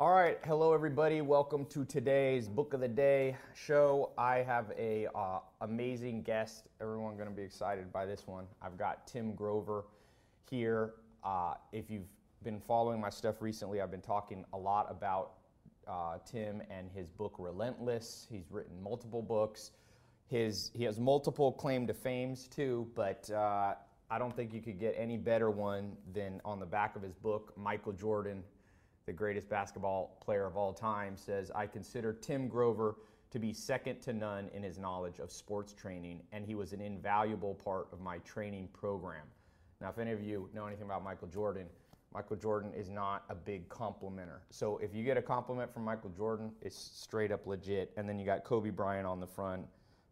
All right, hello everybody. Welcome to today's Book of the Day show. I have a uh, amazing guest. Everyone going to be excited by this one. I've got Tim Grover here. Uh, if you've been following my stuff recently, I've been talking a lot about uh, Tim and his book Relentless. He's written multiple books. His he has multiple claim to fames too, but uh, I don't think you could get any better one than on the back of his book, Michael Jordan the greatest basketball player of all time, says, I consider Tim Grover to be second to none in his knowledge of sports training, and he was an invaluable part of my training program. Now, if any of you know anything about Michael Jordan, Michael Jordan is not a big complimenter. So if you get a compliment from Michael Jordan, it's straight up legit. And then you got Kobe Bryant on the front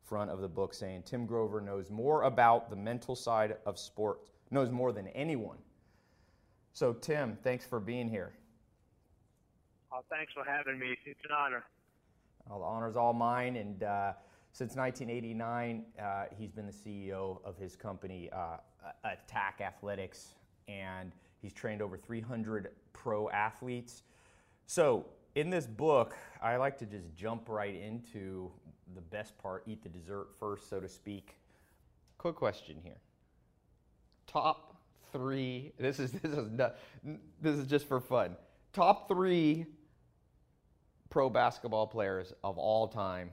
front of the book saying Tim Grover knows more about the mental side of sports, knows more than anyone. So Tim, thanks for being here. Oh, thanks for having me. It's an honor. Well, the honor's all mine. And uh, since 1989, uh, he's been the CEO of his company, uh, Attack Athletics, and he's trained over 300 pro athletes. So, in this book, I like to just jump right into the best part, eat the dessert first, so to speak. Quick question here. Top three. This is this is this is just for fun. Top three pro basketball players of all time,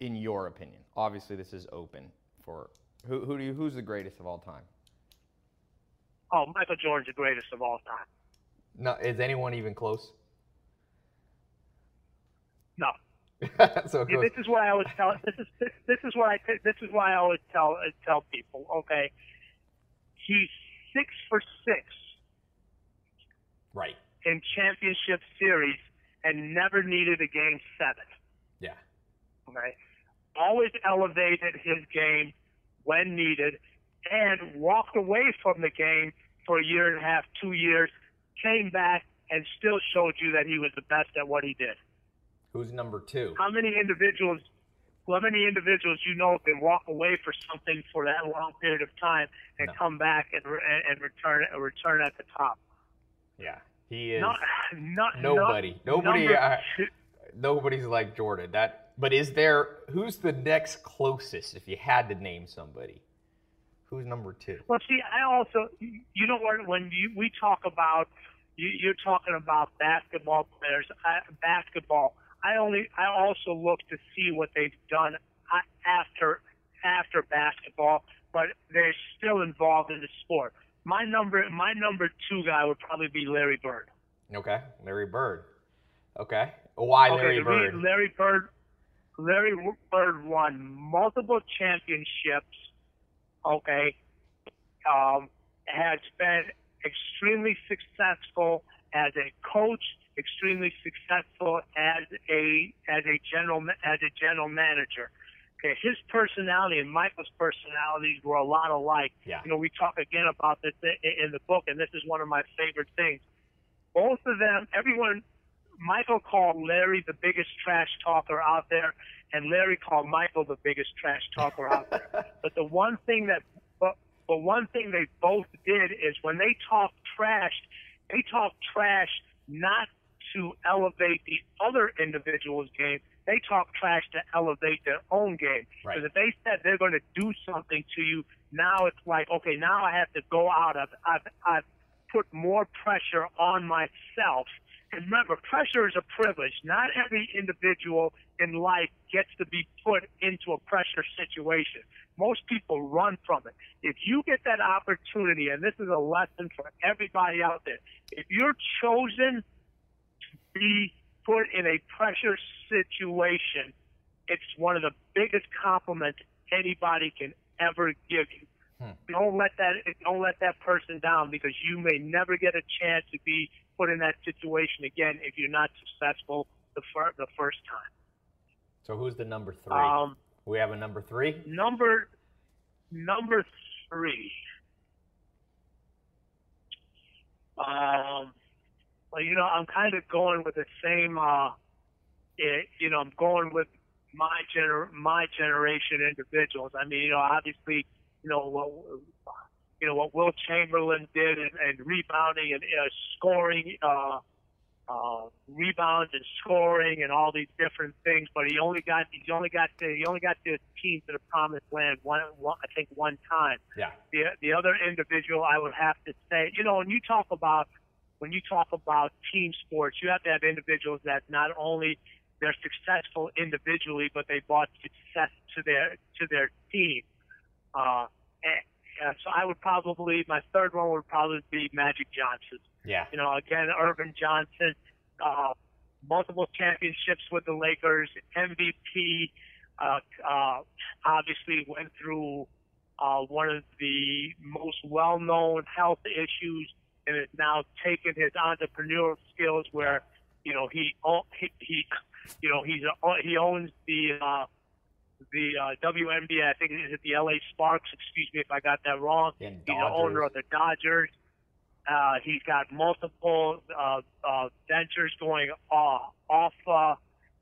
in your opinion? Obviously, this is open for who, who do you, who's the greatest of all time? Oh, Michael Jordan's the greatest of all time. No, is anyone even close? No. so yeah, this is what I always tell. This is this, this is what I this is why I always tell uh, tell people. Okay, he's six for six. Right. In championship series and never needed a game seven. Yeah. Okay. Always elevated his game when needed and walked away from the game for a year and a half, two years, came back and still showed you that he was the best at what he did. Who's number two? How many individuals how many individuals you know can walk away for something for that long period of time and no. come back and and return return at the top? Yeah, he is not, not nobody. Not, nobody. Uh, nobody's like Jordan. That. But is there? Who's the next closest? If you had to name somebody, who's number two? Well, see, I also, you know what? When you, we talk about, you, you're talking about basketball players. I, basketball. I only. I also look to see what they've done after after basketball, but they're still involved in the sport. My number, my number two guy would probably be Larry Bird. Okay, Larry Bird. Okay, why okay, Larry Bird? Larry Bird. Larry Bird won multiple championships. Okay, um, has been extremely successful as a coach, extremely successful as a as a general as a general manager. Okay, his personality and Michael's personalities were a lot alike. Yeah. You know, we talk again about this in the book, and this is one of my favorite things. Both of them, everyone, Michael called Larry the biggest trash talker out there, and Larry called Michael the biggest trash talker out there. But the one thing that, but, but one thing they both did is when they talked trash, they talked trash not to elevate the other individual's game they talk trash to elevate their own game. Because right. if they said they're going to do something to you, now it's like, okay, now I have to go out. I've, I've, I've put more pressure on myself. And remember, pressure is a privilege. Not every individual in life gets to be put into a pressure situation. Most people run from it. If you get that opportunity, and this is a lesson for everybody out there, if you're chosen to be put in a pressure situation, it's one of the biggest compliments anybody can ever give you. Hmm. Don't let that don't let that person down because you may never get a chance to be put in that situation again if you're not successful the fir- the first time. So who's the number three? Um, we have a number three. Number number three. Um, well, you know, I'm kind of going with the same. Uh, it, you know, I'm going with my gener my generation individuals. I mean, you know, obviously, you know what you know what Wilt Chamberlain did and, and rebounding and uh, scoring, uh, uh, rebounds and scoring and all these different things, but he only got he only got to, he only got the team to the promised land one, one I think one time. Yeah. The the other individual I would have to say, you know, when you talk about when you talk about team sports, you have to have individuals that not only they're successful individually, but they brought success to their to their team. Uh, and, uh, so I would probably my third one would probably be Magic Johnson. Yeah. You know, again, Earvin Johnson, uh, multiple championships with the Lakers, MVP. Uh, uh, obviously went through uh, one of the most well-known health issues, and has now taken his entrepreneurial skills where, you know, he he, he you know, he's a, he owns the uh, the uh, WNBA. I think is it the LA Sparks? Excuse me if I got that wrong. And He's the owner of the Dodgers. Uh, he's got multiple uh, uh, ventures going uh, off, uh,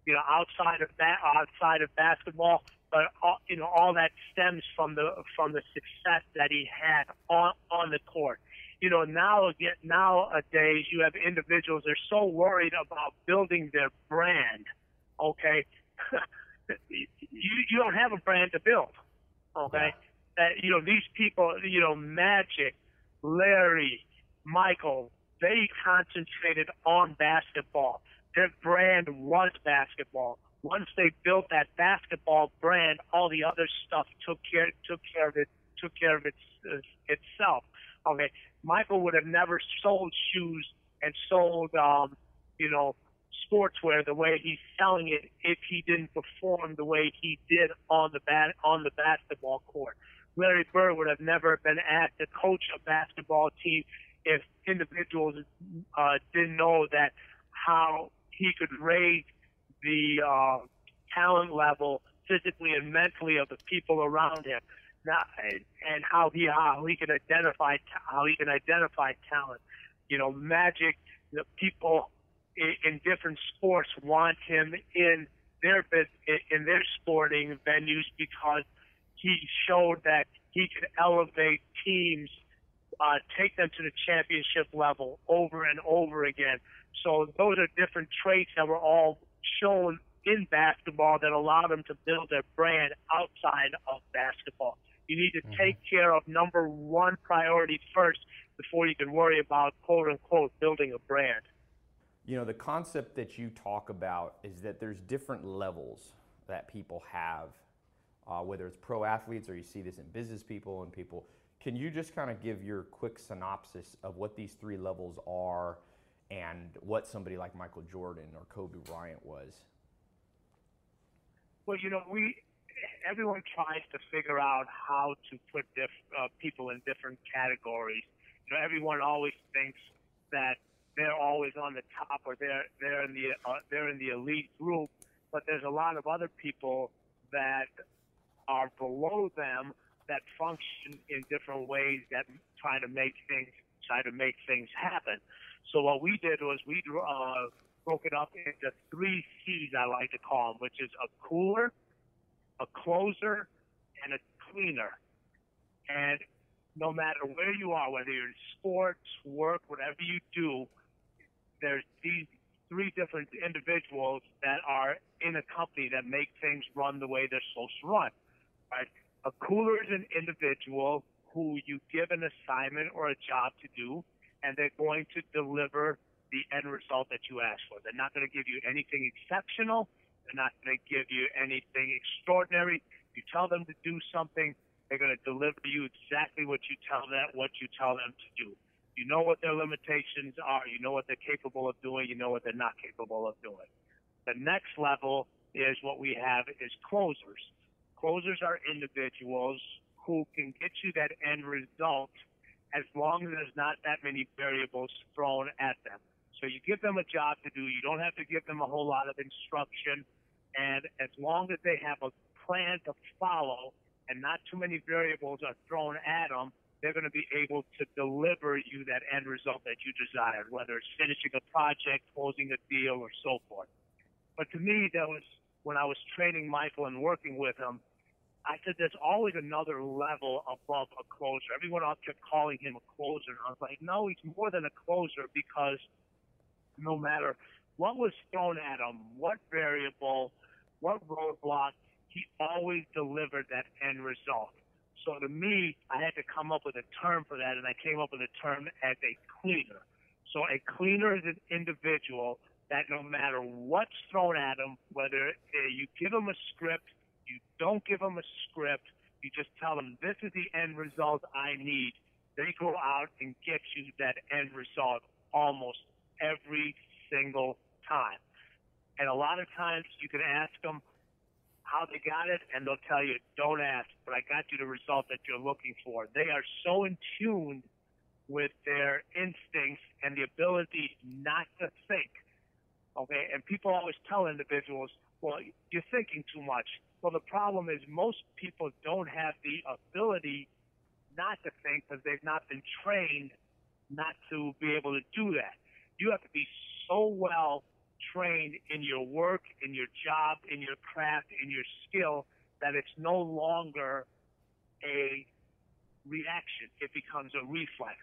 you know, outside of that, outside of basketball. But all, you know, all that stems from the from the success that he had on on the court. You know, now again, nowadays you have individuals they're so worried about building their brand. Okay, you you don't have a brand to build. Okay, that you know these people, you know, Magic, Larry, Michael, they concentrated on basketball. Their brand was basketball. Once they built that basketball brand, all the other stuff took care took care of it took care of its, uh, itself. Okay, Michael would have never sold shoes and sold, um, you know, sportswear the way he's selling it if he didn't perform the way he did on the bat on the basketball court. Larry Bird would have never been asked to coach a basketball team if individuals uh, didn't know that how he could raise the uh, talent level physically and mentally of the people around him. Now, and how he how he can identify how he can identify talent. You know, Magic. The people in, in different sports want him in their in their sporting venues because he showed that he could elevate teams, uh, take them to the championship level over and over again. So those are different traits that were all shown in basketball that allowed them to build their brand outside of basketball. You need to take care of number one priority first before you can worry about quote unquote building a brand. You know, the concept that you talk about is that there's different levels that people have, uh, whether it's pro athletes or you see this in business people and people. Can you just kind of give your quick synopsis of what these three levels are and what somebody like Michael Jordan or Kobe Bryant was? Well, you know, we everyone tries to figure out how to put uh, people in different categories. You know, everyone always thinks that they're always on the top or they're they're in the uh, they're in the elite group, but there's a lot of other people that are below them that function in different ways that try to make things try to make things happen. So what we did was we uh, broke it up into three C's I like to call them, which is a cooler, a closer, and a cleaner. And no matter where you are, whether you're in sports, work, whatever you do, there's these three different individuals that are in a company that make things run the way they're supposed to run. Right? A cooler is an individual who you give an assignment or a job to do, and they're going to deliver the end result that you ask for. They're not going to give you anything exceptional. They're not going to give you anything extraordinary. You tell them to do something, they're going to deliver you exactly what you tell them what you tell them to do. You know what their limitations are. You know what they're capable of doing. You know what they're not capable of doing. The next level is what we have is closers. Closers are individuals who can get you that end result as long as there's not that many variables thrown at them. So you give them a job to do. You don't have to give them a whole lot of instruction. And as long as they have a plan to follow and not too many variables are thrown at them, they're going to be able to deliver you that end result that you desired, whether it's finishing a project, closing a deal, or so forth. But to me, that was when I was training Michael and working with him. I said there's always another level above a closer. Everyone else kept calling him a closer. And I was like, no, he's more than a closer because no matter what was thrown at him, what variable, what roadblock, he always delivered that end result. So to me, I had to come up with a term for that, and I came up with a term as a cleaner. So a cleaner is an individual that no matter what's thrown at them, whether uh, you give them a script, you don't give them a script, you just tell them this is the end result I need. They go out and get you that end result almost every single time. And a lot of times you can ask them how they got it, and they'll tell you, don't ask, but I got you the result that you're looking for. They are so in tune with their instincts and the ability not to think. Okay, and people always tell individuals, well, you're thinking too much. Well, the problem is most people don't have the ability not to think because they've not been trained not to be able to do that. You have to be so well trained in your work, in your job, in your craft, in your skill that it's no longer a reaction. It becomes a reflex.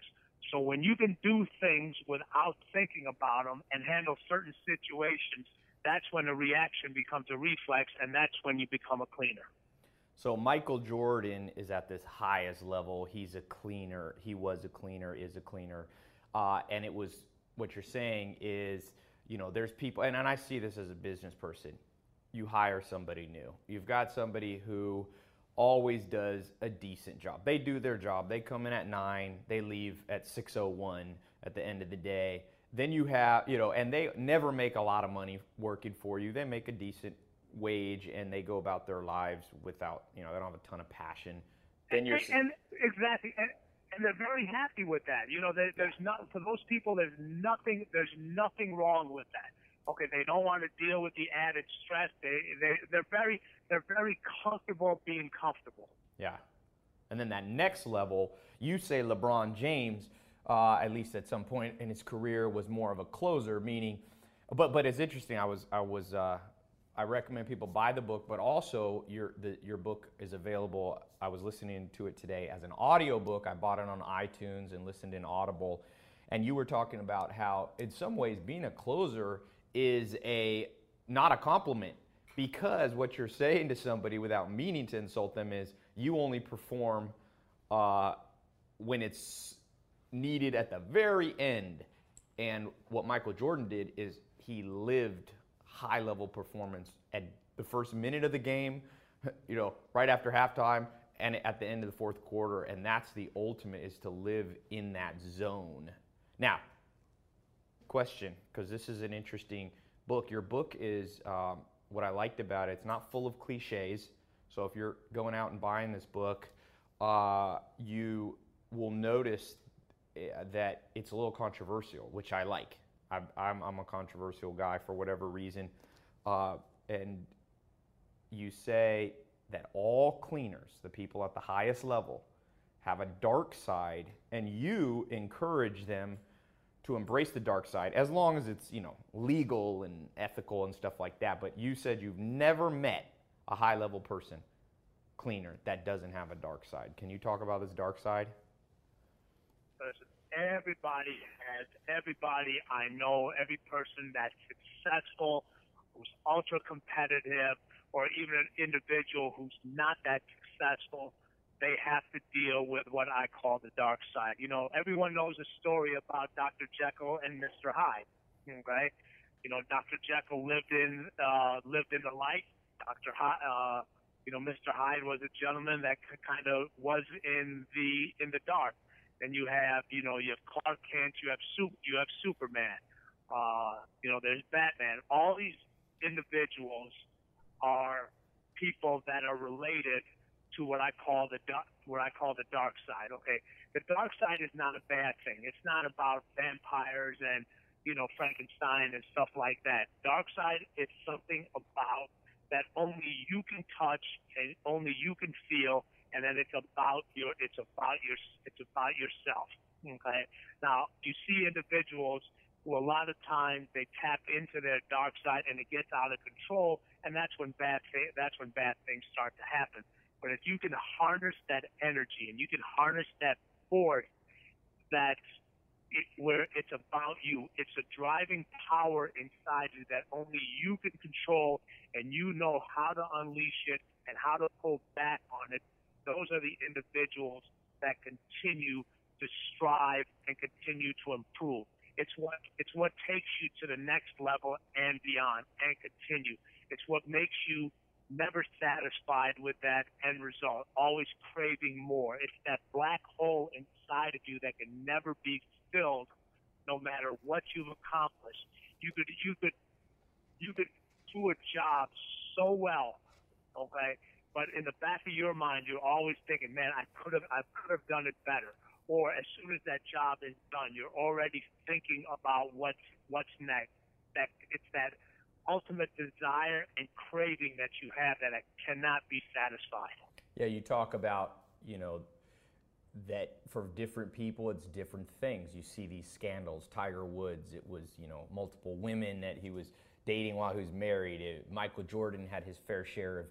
So when you can do things without thinking about them and handle certain situations, that's when a reaction becomes a reflex, and that's when you become a cleaner. So Michael Jordan is at this highest level. He's a cleaner. He was a cleaner. Is a cleaner. Uh, and it was what you're saying is, you know, there's people, and, and I see this as a business person. You hire somebody new. You've got somebody who always does a decent job. They do their job. They come in at nine. They leave at 6:01 at the end of the day. Then you have, you know, and they never make a lot of money working for you. They make a decent wage and they go about their lives without, you know, they don't have a ton of passion. Then you're and, and exactly, and, and they're very happy with that. You know, they, there's not for those people. There's nothing. There's nothing wrong with that. Okay, they don't want to deal with the added stress. They they they're very they're very comfortable being comfortable. Yeah, and then that next level, you say LeBron James uh, at least at some point in his career, was more of a closer. Meaning, but but it's interesting. I was I was uh, I recommend people buy the book, but also your the, your book is available. I was listening to it today as an audio book. I bought it on iTunes and listened in Audible. And you were talking about how, in some ways, being a closer is a not a compliment because what you're saying to somebody without meaning to insult them is you only perform uh, when it's needed at the very end. And what Michael Jordan did is he lived high level performance at the first minute of the game, you know, right after halftime and at the end of the fourth quarter. And that's the ultimate is to live in that zone. Now, question, because this is an interesting book. Your book is um, what I liked about it. It's not full of cliches. So if you're going out and buying this book, uh, you will notice uh, that it's a little controversial, which I like. I'm, I'm, I'm a controversial guy for whatever reason. Uh, and you say that all cleaners, the people at the highest level, have a dark side, and you encourage them to embrace the dark side as long as it's you know legal and ethical and stuff like that. But you said you've never met a high level person, cleaner, that doesn't have a dark side. Can you talk about this dark side? Everybody has, everybody I know, every person that's successful, who's ultra competitive, or even an individual who's not that successful, they have to deal with what I call the dark side. You know, everyone knows a story about Dr. Jekyll and Mr. Hyde. Okay, you know, Dr. Jekyll lived in uh, lived in the light. Dr. Hyde, uh, you know, Mr. Hyde was a gentleman that kind of was in the in the dark. Then you have, you know, you have Clark Kent, you have Super, you have Superman, uh, you know, there's Batman. All these individuals are people that are related to what I call the what I call the dark side. Okay, the dark side is not a bad thing. It's not about vampires and you know Frankenstein and stuff like that. Dark side is something about that only you can touch and only you can feel and then it's about your it's about your it's about yourself. Okay. Now you see individuals who a lot of times they tap into their dark side and it gets out of control, and that's when bad th- that's when bad things start to happen. But if you can harness that energy and you can harness that force that's it, where it's about you. It's a driving power inside you that only you can control, and you know how to unleash it and how to pull back on it. Those are the individuals that continue to strive and continue to improve. It's what it's what takes you to the next level and beyond and continue. It's what makes you never satisfied with that end result, always craving more. It's that black hole inside of you that can never be filled no matter what you've accomplished. You could you could you could do a job so well, okay, but in the back of your mind you're always thinking, Man, I could have I could have done it better. Or as soon as that job is done, you're already thinking about what's what's next. That it's that ultimate desire and craving that you have that cannot be satisfied. Yeah, you talk about, you know, that for different people it's different things. You see these scandals. Tiger Woods, it was, you know, multiple women that he was dating while he was married. It, Michael Jordan had his fair share of,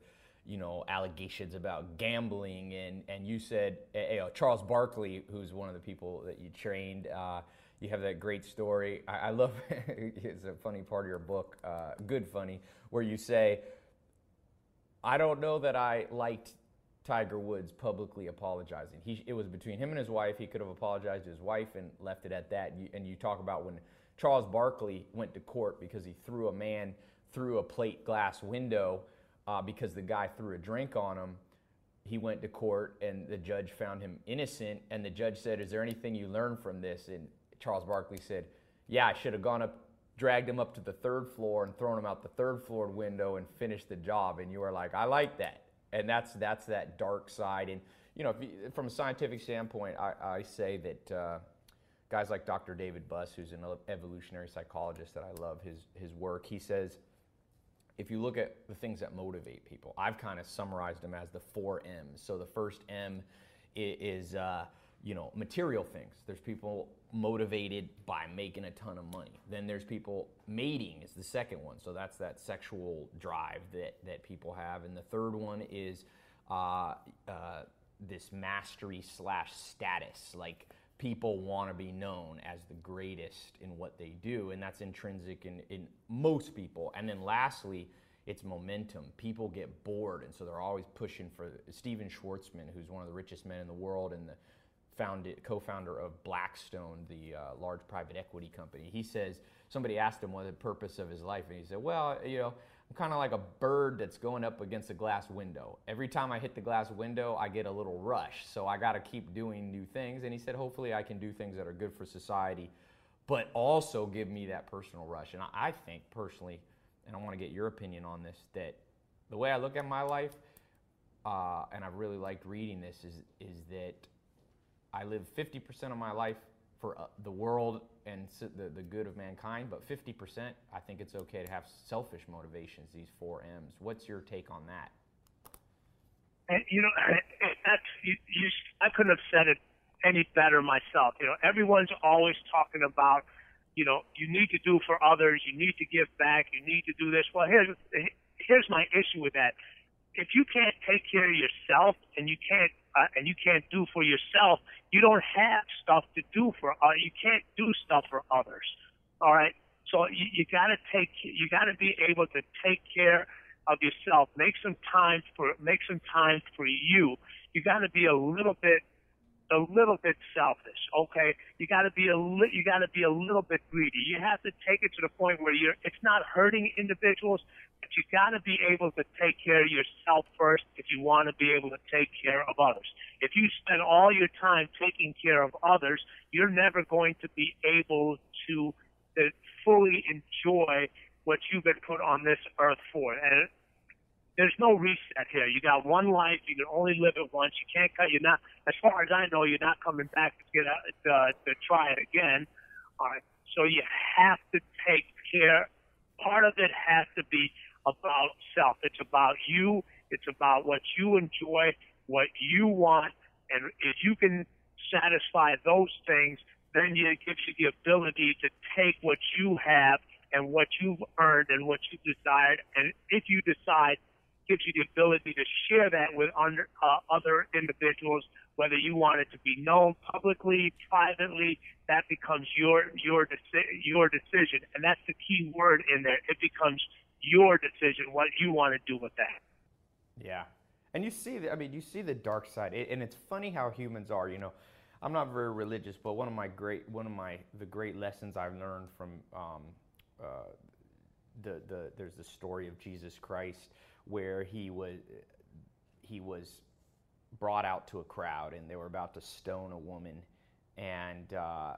you know, allegations about gambling. And, and you said, uh, Charles Barkley, who's one of the people that you trained, uh, you have that great story. I, I love it's a funny part of your book, uh, good funny, where you say, "I don't know that I liked Tiger Woods publicly apologizing. He, it was between him and his wife. He could have apologized to his wife and left it at that. And you, and you talk about when Charles Barkley went to court because he threw a man through a plate glass window uh, because the guy threw a drink on him he went to court and the judge found him innocent and the judge said is there anything you learned from this and Charles Barkley said, Yeah, I should have gone up, dragged him up to the third floor and thrown him out the third floor window and finished the job. And you were like, I like that. And that's, that's that dark side. And, you know, you, from a scientific standpoint, I, I say that uh, guys like Dr. David Buss, who's an evolutionary psychologist that I love his, his work, he says, if you look at the things that motivate people, I've kind of summarized them as the four M's. So the first M is, uh, you know, material things. There's people motivated by making a ton of money. Then there's people mating is the second one. So that's that sexual drive that, that people have. And the third one is uh, uh, this mastery slash status. Like people want to be known as the greatest in what they do. And that's intrinsic in, in most people. And then lastly, it's momentum. People get bored, and so they're always pushing for Stephen Schwarzman, who's one of the richest men in the world, and the founded, co-founder of Blackstone, the uh, large private equity company. He says somebody asked him what the purpose of his life, and he said, "Well, you know, I'm kind of like a bird that's going up against a glass window. Every time I hit the glass window, I get a little rush. So I got to keep doing new things." And he said, "Hopefully, I can do things that are good for society, but also give me that personal rush." And I think personally, and I want to get your opinion on this, that the way I look at my life. Uh, and I've really liked reading this is is that I live 50% of my life for uh, the world and the, the good of mankind, but 50%, I think it's okay to have selfish motivations, these four M's. What's your take on that? You know, that's, you, you, I couldn't have said it any better myself. You know, everyone's always talking about, you know, you need to do for others, you need to give back, you need to do this. Well, here's, here's my issue with that. If you can't take care of yourself and you can't uh, and you can't do for yourself, you don't have stuff to do for. Uh, you can't do stuff for others. All right. So you, you got to take. You got to be able to take care of yourself. Make some time for. Make some time for you. You got to be a little bit a little bit selfish. Okay, you got to be a li- you got to be a little bit greedy. You have to take it to the point where you're. It's not hurting individuals, but you got to be able to take care of yourself first if you want to be able to take care of others. If you spend all your time taking care of others, you're never going to be able to, to fully enjoy what you've been put on this earth for. And there's no reset here. You got one life. You can only live it once. You can't cut. You're not, as far as I know, you're not coming back to get a, to, uh, to try it again. All right. So you have to take care. Part of it has to be about self. It's about you. It's about what you enjoy, what you want, and if you can satisfy those things, then it gives you the ability to take what you have and what you've earned and what you desired. And if you decide gives you the ability to share that with under, uh, other individuals, whether you want it to be known publicly, privately. That becomes your your deci- your decision, and that's the key word in there. It becomes your decision what you want to do with that. Yeah, and you see, the, I mean, you see the dark side, it, and it's funny how humans are. You know, I'm not very religious, but one of my great, one of my the great lessons I've learned from um, uh, the the there's the story of Jesus Christ where he was he was brought out to a crowd and they were about to stone a woman and uh,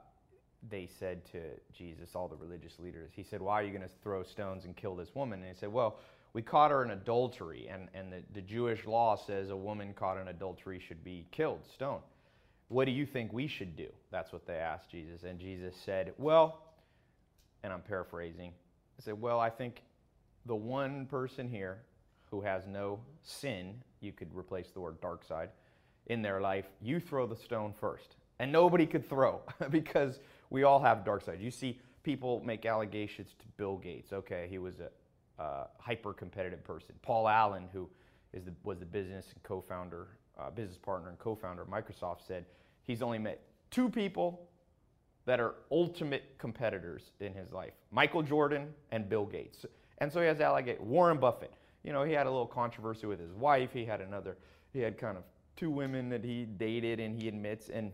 they said to Jesus, all the religious leaders, he said, Why are you going to throw stones and kill this woman? And he said, Well, we caught her in adultery, and, and the, the Jewish law says a woman caught in adultery should be killed, stoned. What do you think we should do? That's what they asked Jesus. And Jesus said, Well, and I'm paraphrasing, I said, Well, I think the one person here who has no sin, you could replace the word dark side, in their life, you throw the stone first. And nobody could throw because we all have dark sides. You see people make allegations to Bill Gates. Okay, he was a hyper competitive person. Paul Allen, who is the, was the business and co-founder, uh, business partner and co-founder of Microsoft, said he's only met two people that are ultimate competitors in his life: Michael Jordan and Bill Gates. And so he has allegate Warren Buffett. You know, he had a little controversy with his wife. He had another. He had kind of two women that he dated, and he admits and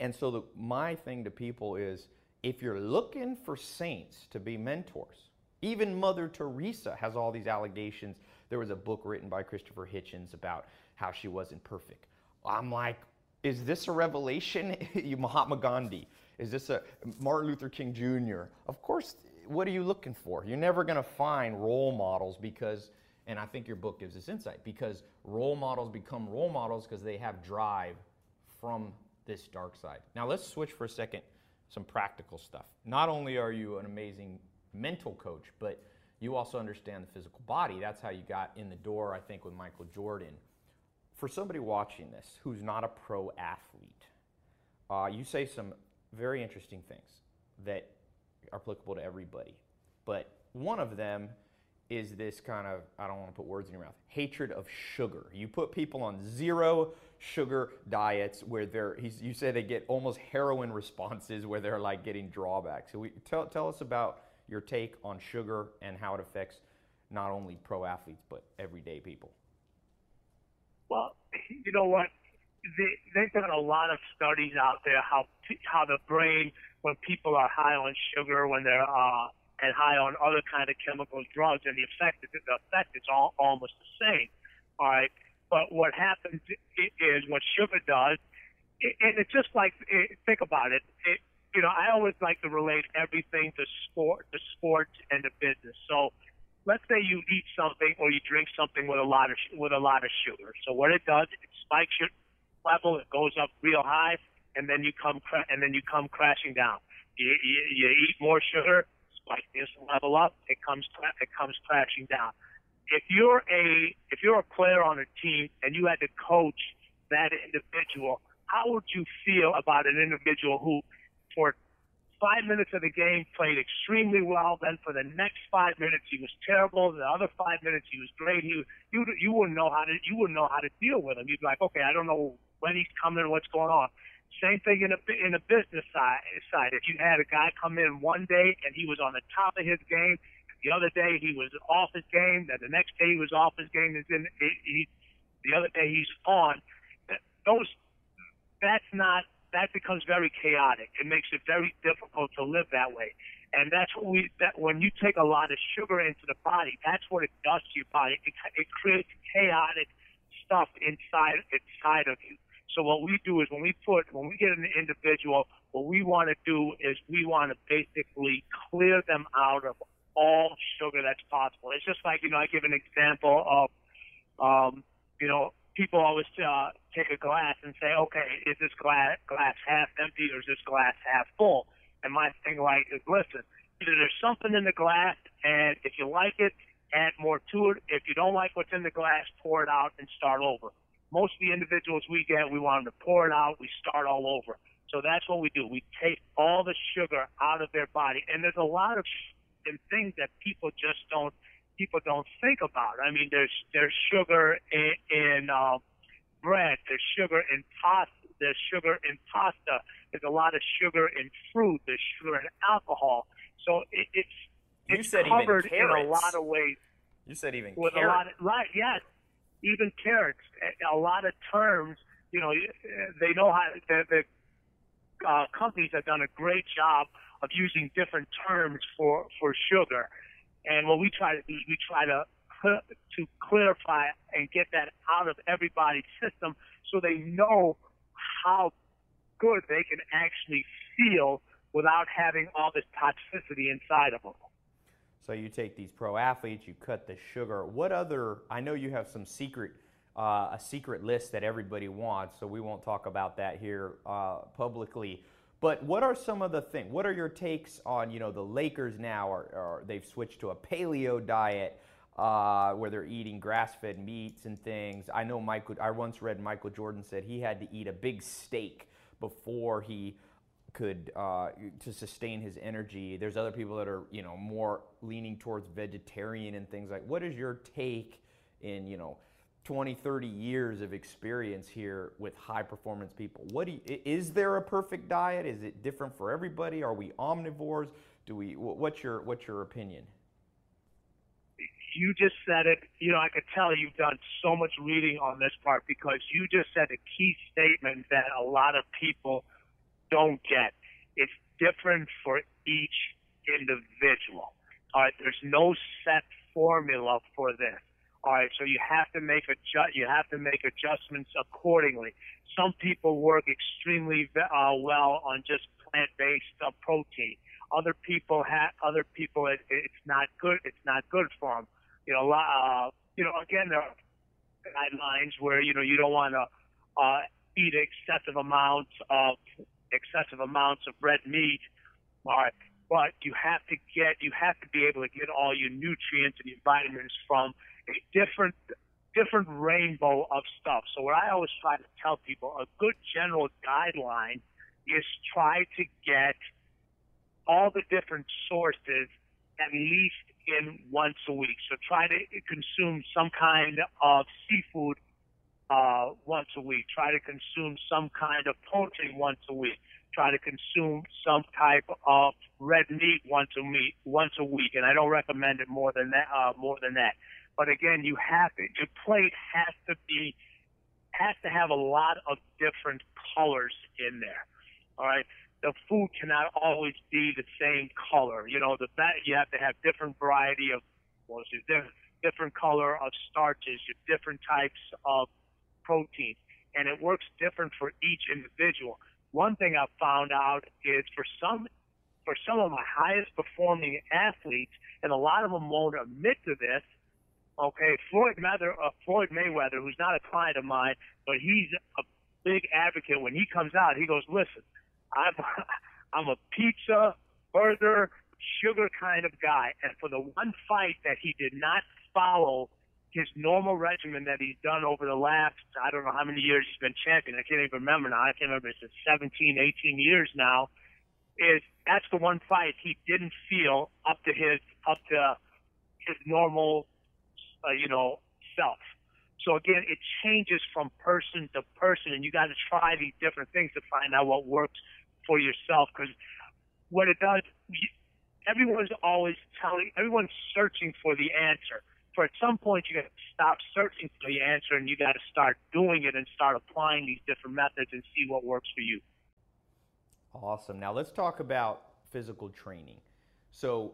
and so the, my thing to people is if you're looking for saints to be mentors, even Mother Teresa has all these allegations. There was a book written by Christopher Hitchens about how she wasn't perfect. I'm like, is this a revelation? Mahatma Gandhi? Is this a Martin Luther King Jr.? Of course, what are you looking for? You're never going to find role models because, and I think your book gives us insight, because role models become role models because they have drive from this dark side. Now let's switch for a second some practical stuff. Not only are you an amazing mental coach, but you also understand the physical body. That's how you got in the door, I think, with Michael Jordan. For somebody watching this who's not a pro athlete, uh, you say some very interesting things that are applicable to everybody. But one of them is this kind of, I don't want to put words in your mouth, hatred of sugar. You put people on zero sugar diets where they're, you say they get almost heroin responses where they're like getting drawbacks. So we, tell, tell us about your take on sugar and how it affects not only pro athletes, but everyday people. Well, you know what? They, they've done a lot of studies out there how how the brain, when people are high on sugar, when they're uh, and high on other kind of chemical drugs, and the effect the effect is all almost the same. All right, but what happens is what sugar does, and it's just like think about it. it you know, I always like to relate everything to sport, to sports, and to business. So, let's say you eat something or you drink something with a lot of with a lot of sugar. So what it does, it spikes your level, it goes up real high, and then you come cra- and then you come crashing down. You, you, you eat more sugar, like this level up, it comes it comes crashing down. If you're a if you're a player on a team and you had to coach that individual, how would you feel about an individual who, for five minutes of the game, played extremely well. Then for the next five minutes, he was terrible. The other five minutes, he was great. He you you wouldn't know how to you wouldn't know how to deal with him. You'd be like, okay, I don't know when he's coming, what's going on. Same thing in a in a business side. Side, if you had a guy come in one day and he was on the top of his game, the other day he was off his game, then the next day he was off his game, then he, he the other day he's on. Those that's not that becomes very chaotic. It makes it very difficult to live that way. And that's what we that when you take a lot of sugar into the body, that's what it does to your body. It, it creates chaotic stuff inside inside of you. So what we do is when we put, when we get an individual, what we want to do is we want to basically clear them out of all sugar that's possible. It's just like, you know, I give an example of, um, you know, people always uh, take a glass and say, okay, is this glass, glass half empty or is this glass half full? And my thing like is, listen, either there's something in the glass and if you like it, add more to it. If you don't like what's in the glass, pour it out and start over most of the individuals we get, we want them to pour it out. We start all over. So that's what we do. We take all the sugar out of their body. And there's a lot of things that people just don't people don't think about. I mean, there's there's sugar in, in uh, bread. There's sugar in pasta. There's sugar in pasta. There's a lot of sugar in fruit. There's sugar in alcohol. So it, it's you it's said covered even in a lot of ways You said even with carrots. a lot of right yes even carrots a- lot of terms you know they know how the, the uh, companies have done a great job of using different terms for for sugar and what we try to do is we try to to clarify and get that out of everybody's system so they know how good they can actually feel without having all this toxicity inside of them. So you take these pro athletes, you cut the sugar. What other? I know you have some secret, uh, a secret list that everybody wants. So we won't talk about that here uh, publicly. But what are some of the things? What are your takes on you know the Lakers now? Are, they've switched to a paleo diet uh, where they're eating grass-fed meats and things? I know Michael. I once read Michael Jordan said he had to eat a big steak before he could uh, to sustain his energy. There's other people that are you know more leaning towards vegetarian and things like. What is your take in you know 20, 30 years of experience here with high performance people? What you, is there a perfect diet? Is it different for everybody? Are we omnivores? Do we? What's your what's your opinion? you just said it. You know, I could tell you've done so much reading on this part because you just said a key statement that a lot of people don't get. It's different for each individual. All right, there's no set formula for this. All right, so you have to make adju- you have to make adjustments accordingly. Some people work extremely uh, well on just plant-based uh, protein. Other people have other people it, it's not good. It's not good for them. You know, uh, you know, again, there are guidelines where you know you don't want to uh, eat excessive amounts of excessive amounts of red meat. Right, but you have to get you have to be able to get all your nutrients and your vitamins from a different different rainbow of stuff. So what I always try to tell people, a good general guideline is try to get all the different sources at least in once a week. So try to consume some kind of seafood uh, once a week. Try to consume some kind of protein once a week. Try to consume some type of red meat once a week. Once a week, and I don't recommend it more than that. Uh, more than that. But again, you have to. Your plate has to be has to have a lot of different colors in there. All right. The food cannot always be the same color. You know, the that you have to have different variety of well, different, different color of starches, different types of proteins, and it works different for each individual. One thing I've found out is for some for some of my highest performing athletes, and a lot of them won't admit to this. Okay, Floyd Mayweather, uh, Floyd Mayweather, who's not a client of mine, but he's a big advocate. When he comes out, he goes, "Listen, I'm I'm a pizza, burger, sugar kind of guy, and for the one fight that he did not follow his normal regimen that he's done over the last I don't know how many years he's been champion. I can't even remember now. I can't remember. It's 17, 18 years now. Is that's the one fight he didn't feel up to his up to his normal, uh, you know, self. So again, it changes from person to person, and you got to try these different things to find out what works for yourself. Because what it does, everyone's always telling, everyone's searching for the answer. For at some point, you got to stop searching for the answer, and you got to start doing it and start applying these different methods and see what works for you. Awesome. Now let's talk about physical training. So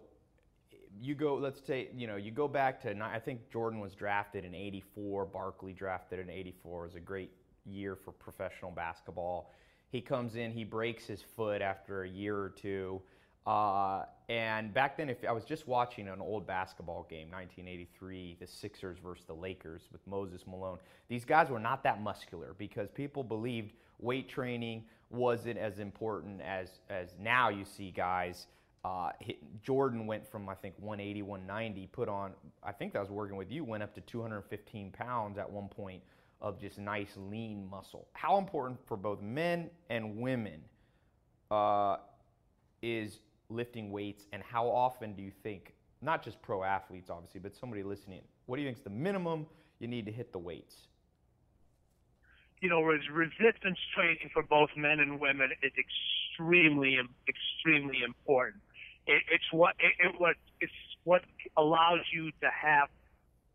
you go, let's say, you know, you go back to, I think Jordan was drafted in 84, Barkley drafted in 84. It was a great year for professional basketball. He comes in, he breaks his foot after a year or two. Uh, and back then, if I was just watching an old basketball game, 1983, the Sixers versus the Lakers with Moses Malone, these guys were not that muscular because people believed weight training wasn't as important as as now you see guys. Uh, hit, Jordan went from I think 180, 190, put on I think that was working with you, went up to 215 pounds at one point of just nice lean muscle. How important for both men and women uh, is lifting weights, and how often do you think not just pro athletes, obviously, but somebody listening, what do you think is the minimum you need to hit the weights? You know, resistance training for both men and women is extremely, extremely important. It, it's what it, it what it's what allows you to have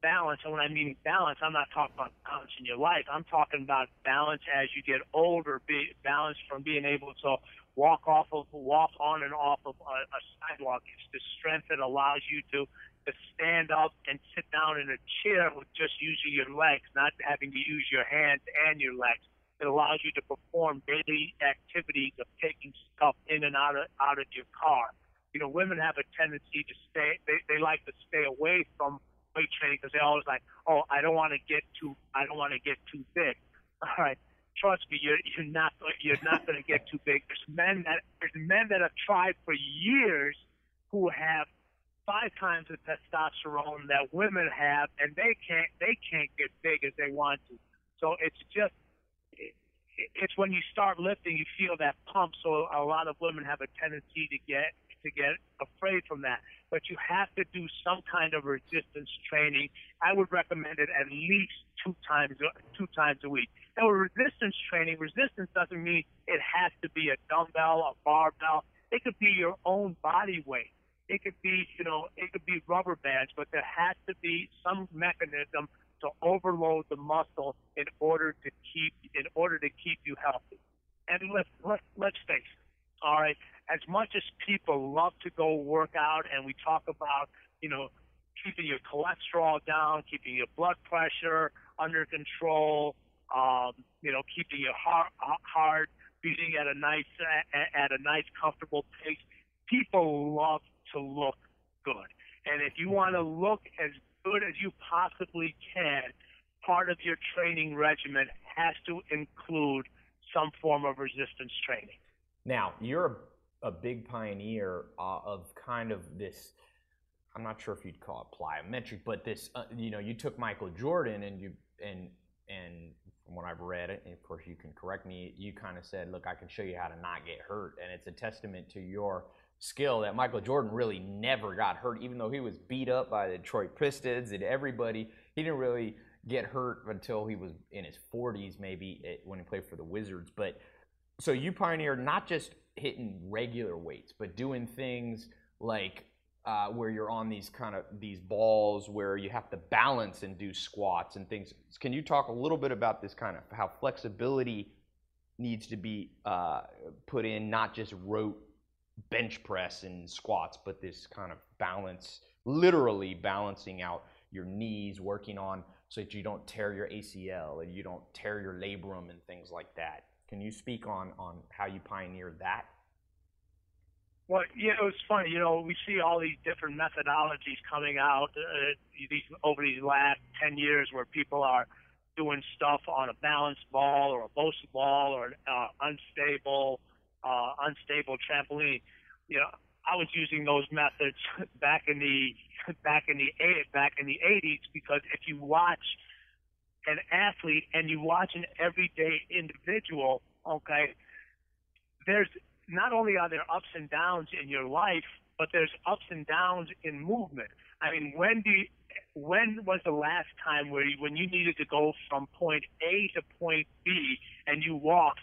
balance. And when I mean balance, I'm not talking about balance in your life. I'm talking about balance as you get older, be balance from being able to walk off of, walk on and off of a, a sidewalk. It's the strength that allows you to to stand up and sit down in a chair with just using your legs, not having to use your hands and your legs. It allows you to perform daily activities of taking stuff in and out of out of your car. You know, women have a tendency to stay. They they like to stay away from weight training because they always like, oh, I don't want to get too, I don't want to get too big. All right, trust me, you're you're not you're not going to get too big. There's men that there's men that have tried for years who have five times the testosterone that women have, and they can't they can't get big as they want to. So it's just it's when you start lifting, you feel that pump. So a lot of women have a tendency to get to get afraid from that. But you have to do some kind of resistance training. I would recommend it at least two times two times a week. Now, resistance training, resistance doesn't mean it has to be a dumbbell, a barbell. It could be your own body weight. It could be, you know, it could be rubber bands, but there has to be some mechanism to overload the muscle in order to keep in order to keep you healthy. And let's let, let's face it. All right, as much as people love to go work out and we talk about, you know, keeping your cholesterol down, keeping your blood pressure under control, um, you know, keeping your heart, heart beating at a nice at a nice comfortable pace. People love to look good, and if you want to look as good as you possibly can, part of your training regimen has to include some form of resistance training. Now, you're a, a big pioneer uh, of kind of this. I'm not sure if you'd call it plyometric, but this, uh, you know, you took Michael Jordan and you and and from what I've read, and of course you can correct me, you kind of said, look, I can show you how to not get hurt, and it's a testament to your skill that Michael Jordan really never got hurt, even though he was beat up by the Detroit Pistons and everybody. He didn't really get hurt until he was in his 40s, maybe eh, when he played for the Wizards. But so you pioneered not just hitting regular weights, but doing things like uh, where you're on these kind of these balls where you have to balance and do squats and things. Can you talk a little bit about this kind of how flexibility needs to be uh, put in, not just rote bench press and squats, but this kind of balance, literally balancing out your knees, working on so that you don't tear your ACL and you don't tear your labrum and things like that. Can you speak on on how you pioneered that? Well, yeah, it was funny. You know, we see all these different methodologies coming out uh, these over these last ten years, where people are doing stuff on a balanced ball or a Bosu ball or uh, unstable, uh, unstable trampoline. You know, I was using those methods back in the back in the back in the 80s because if you watch an athlete and you watch an everyday individual, okay, there's not only are there ups and downs in your life, but there's ups and downs in movement. I mean, when do you, when was the last time where you, when you needed to go from point A to point B and you walked,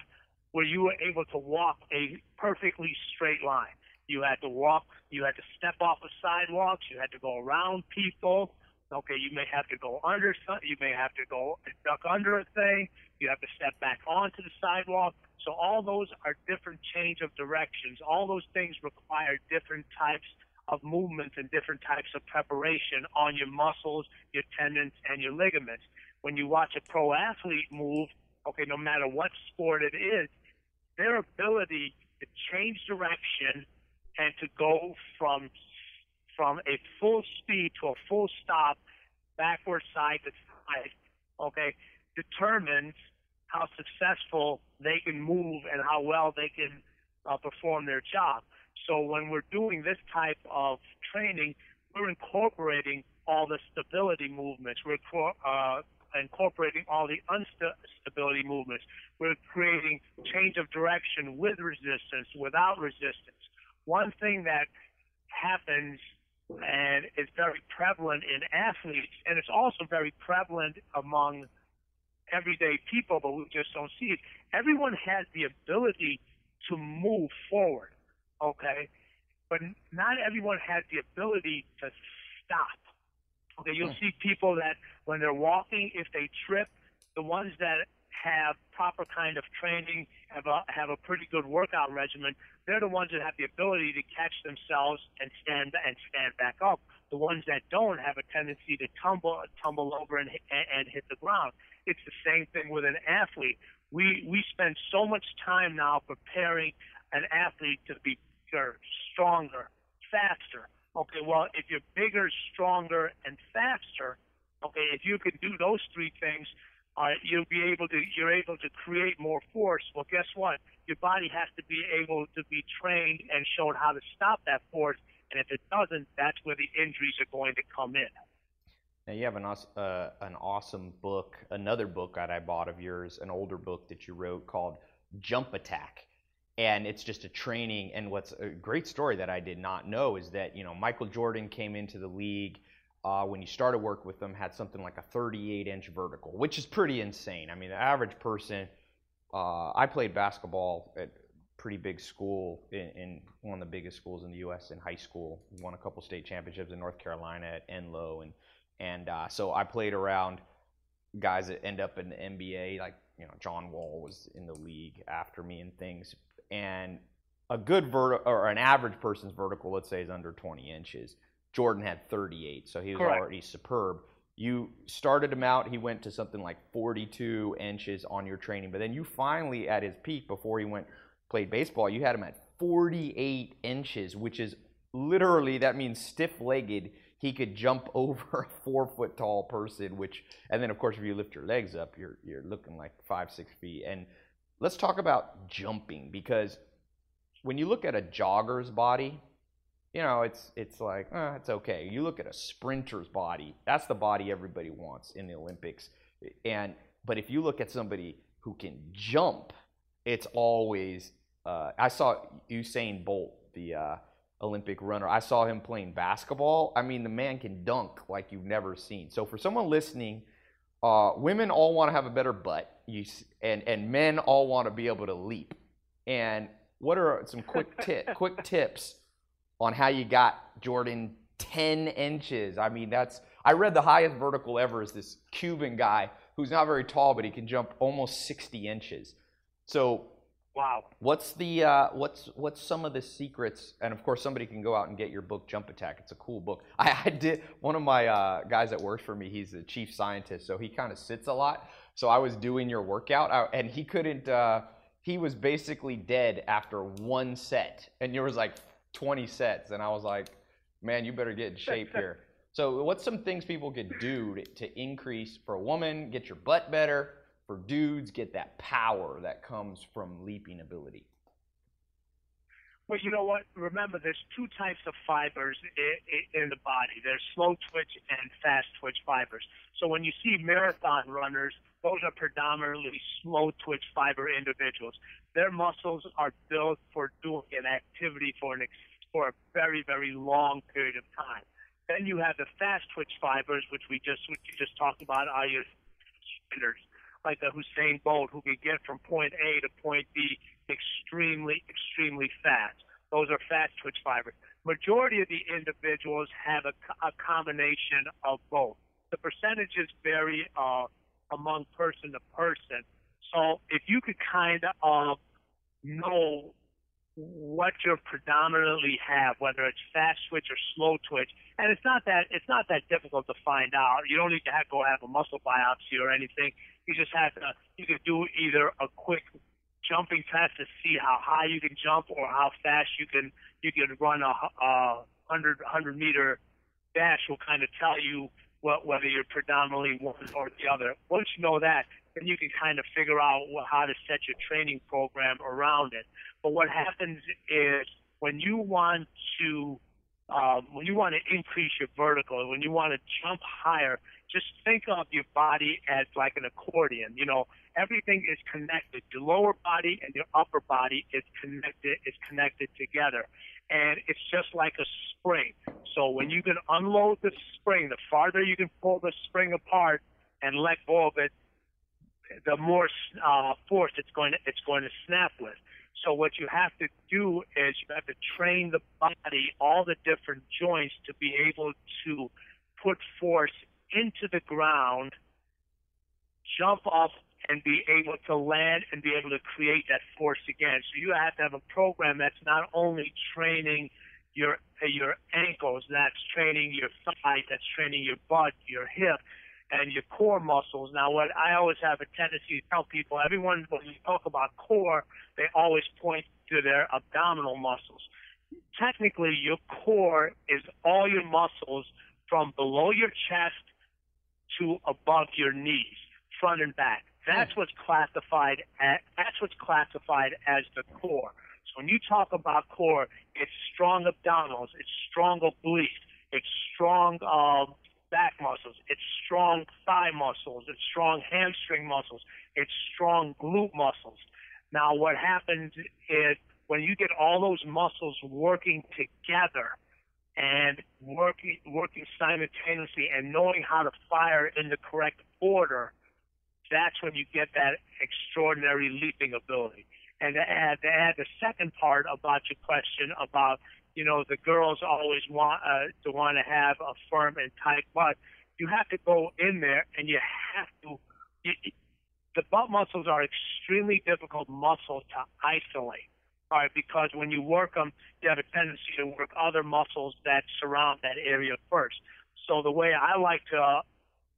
where you were able to walk a perfectly straight line? You had to walk, you had to step off of sidewalks, you had to go around people, Okay, you may have to go under, something. you may have to go duck under a thing. You have to step back onto the sidewalk. So all those are different change of directions. All those things require different types of movements and different types of preparation on your muscles, your tendons, and your ligaments. When you watch a pro athlete move, okay, no matter what sport it is, their ability to change direction and to go from from a full speed to a full stop, backward side to side, okay, determines how successful they can move and how well they can uh, perform their job. So when we're doing this type of training, we're incorporating all the stability movements. We're uh, incorporating all the instability movements. We're creating change of direction with resistance, without resistance. One thing that happens and it's very prevalent in athletes, and it's also very prevalent among everyday people, but we just don't see it. Everyone has the ability to move forward, okay? But not everyone has the ability to stop. Okay, you'll hmm. see people that when they're walking, if they trip, the ones that have proper kind of training, have a have a pretty good workout regimen, they're the ones that have the ability to catch themselves and stand and stand back up. The ones that don't have a tendency to tumble tumble over and and hit the ground. It's the same thing with an athlete. We we spend so much time now preparing an athlete to be bigger, stronger, faster. Okay, well, if you're bigger, stronger, and faster, okay, if you can do those three things, uh, you'll be able to you're able to create more force. Well, guess what? Your body has to be able to be trained and shown how to stop that force. And if it doesn't, that's where the injuries are going to come in. Now you have an uh, an awesome book, another book that I bought of yours, an older book that you wrote called Jump Attack and it's just a training. And what's a great story that I did not know is that you know Michael Jordan came into the league uh, when you started work with them had something like a 38 inch vertical, which is pretty insane. I mean, the average person. Uh, I played basketball at pretty big school in, in, one of the biggest schools in the U.S. in high school. Won a couple state championships in North Carolina at Enloe, and and uh, so I played around guys that end up in the NBA, like you know John Wall was in the league after me and things and a good vertical or an average person's vertical, let's say, is under 20 inches. Jordan had 38, so he was Correct. already superb. You started him out, he went to something like 42 inches on your training, but then you finally, at his peak before he went played baseball, you had him at 48 inches, which is literally that means stiff-legged. He could jump over a four foot tall person, which, and then of course, if you lift your legs up, you're you're looking like five six feet. And let's talk about jumping because when you look at a jogger's body, you know, it's it's like, eh, it's okay. You look at a sprinter's body, that's the body everybody wants in the Olympics. And but if you look at somebody who can jump, it's always uh, I saw Usain Bolt, the uh, Olympic runner. I saw him playing basketball. I mean, the man can dunk like you've never seen. So for someone listening uh, women all want to have a better butt, you, and and men all want to be able to leap. And what are some quick tip, quick tips on how you got Jordan 10 inches? I mean, that's I read the highest vertical ever is this Cuban guy who's not very tall, but he can jump almost 60 inches. So Wow. What's the uh, what's what's some of the secrets? And of course, somebody can go out and get your book, Jump Attack. It's a cool book. I, I did one of my uh, guys that works for me. He's the chief scientist, so he kind of sits a lot. So I was doing your workout, uh, and he couldn't. Uh, he was basically dead after one set, and you was like 20 sets, and I was like, man, you better get in shape here. So, what's some things people could do to, to increase for a woman, get your butt better, for dudes get that power that comes from leaping ability? Well, you know what? Remember, there's two types of fibers in, the body. There's slow twitch and fast twitch fibers. So when you see marathon runners, those are predominantly slow twitch fiber individuals. Their muscles are built for doing an activity for an for a very very long period of time. Then you have the fast twitch fibers, which we just which you just talked about, are your sprinters like a Usain Bolt who can get from point A to point B extremely, extremely fast. Those are fast twitch fibers. Majority of the individuals have a, a combination of both. The percentages vary uh, among person to person. So if you could kind of know what you predominantly have, whether it's fast twitch or slow twitch. And it's not that it's not that difficult to find out. You don't need to have, go have a muscle biopsy or anything. You just have to you can do either a quick jumping test to see how high you can jump or how fast you can you can run a, a uh, hundred hundred meter dash will kind of tell you whether you're predominantly one or the other. Once you know that, then you can kind of figure out how to set your training program around it. But what happens is when you want to um, when you want to increase your vertical, when you want to jump higher, just think of your body as like an accordion. You know, everything is connected. Your lower body and your upper body is connected is connected together, and it's just like a spring. So when you can unload the spring, the farther you can pull the spring apart and let go of it, the more uh, force it's going to it's going to snap with. So what you have to do is you have to train the body, all the different joints, to be able to put force into the ground, jump off and be able to land and be able to create that force again. So you have to have a program that's not only training your your ankles, that's training your thighs, that's training your butt, your hip, and your core muscles. Now, what I always have a tendency to tell people, everyone when you talk about core, they always point to their abdominal muscles. Technically, your core is all your muscles from below your chest to above your knees, front and back. That's what's classified as, that's what's classified as the core. So when you talk about core, it's strong abdominals, it's strong obliques, it's strong um, back muscles, it's strong thigh muscles, it's strong hamstring muscles, it's strong glute muscles. Now what happens is when you get all those muscles working together and working working simultaneously and knowing how to fire in the correct order, that's when you get that extraordinary leaping ability. And to add, to add the second part about your question about, you know, the girls always want uh, to want to have a firm and tight butt. You have to go in there and you have to. You, the butt muscles are extremely difficult muscles to isolate. All right, because when you work them, you have a tendency to work other muscles that surround that area first. So the way I like to uh,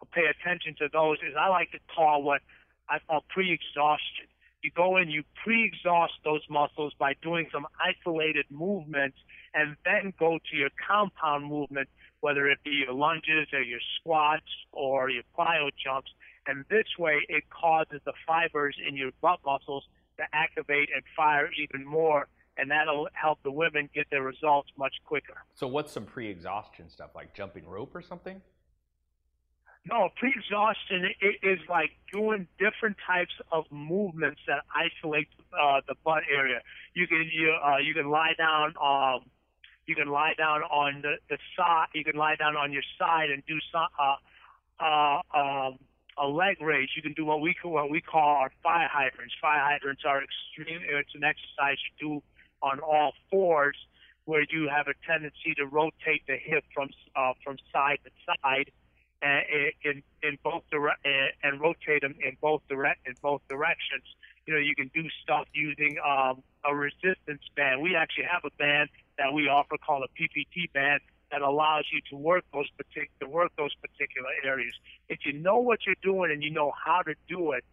pay attention to those is I like to call what I call pre-exhaustion. You go in, you pre-exhaust those muscles by doing some isolated movements, and then go to your compound movement, whether it be your lunges or your squats or your plyo jumps. And this way, it causes the fibers in your butt muscles to activate and fire even more, and that'll help the women get their results much quicker. So, what's some pre-exhaustion stuff like jumping rope or something? No, pre-exhaustion is like doing different types of movements that isolate uh, the butt area. You can you uh, you can lie down um you can lie down on the, the side you can lie down on your side and do some uh, uh, um, a leg raise. You can do what we call what we call our fire hydrants. Fire hydrants are extreme. It's an exercise you do on all fours where you have a tendency to rotate the hip from uh, from side to side in in both dire- and rotate them in both direct in both directions. You know, you can do stuff using um, a resistance band. We actually have a band that we offer called a PPT band that allows you to work those particular work those particular areas. If you know what you're doing and you know how to do it,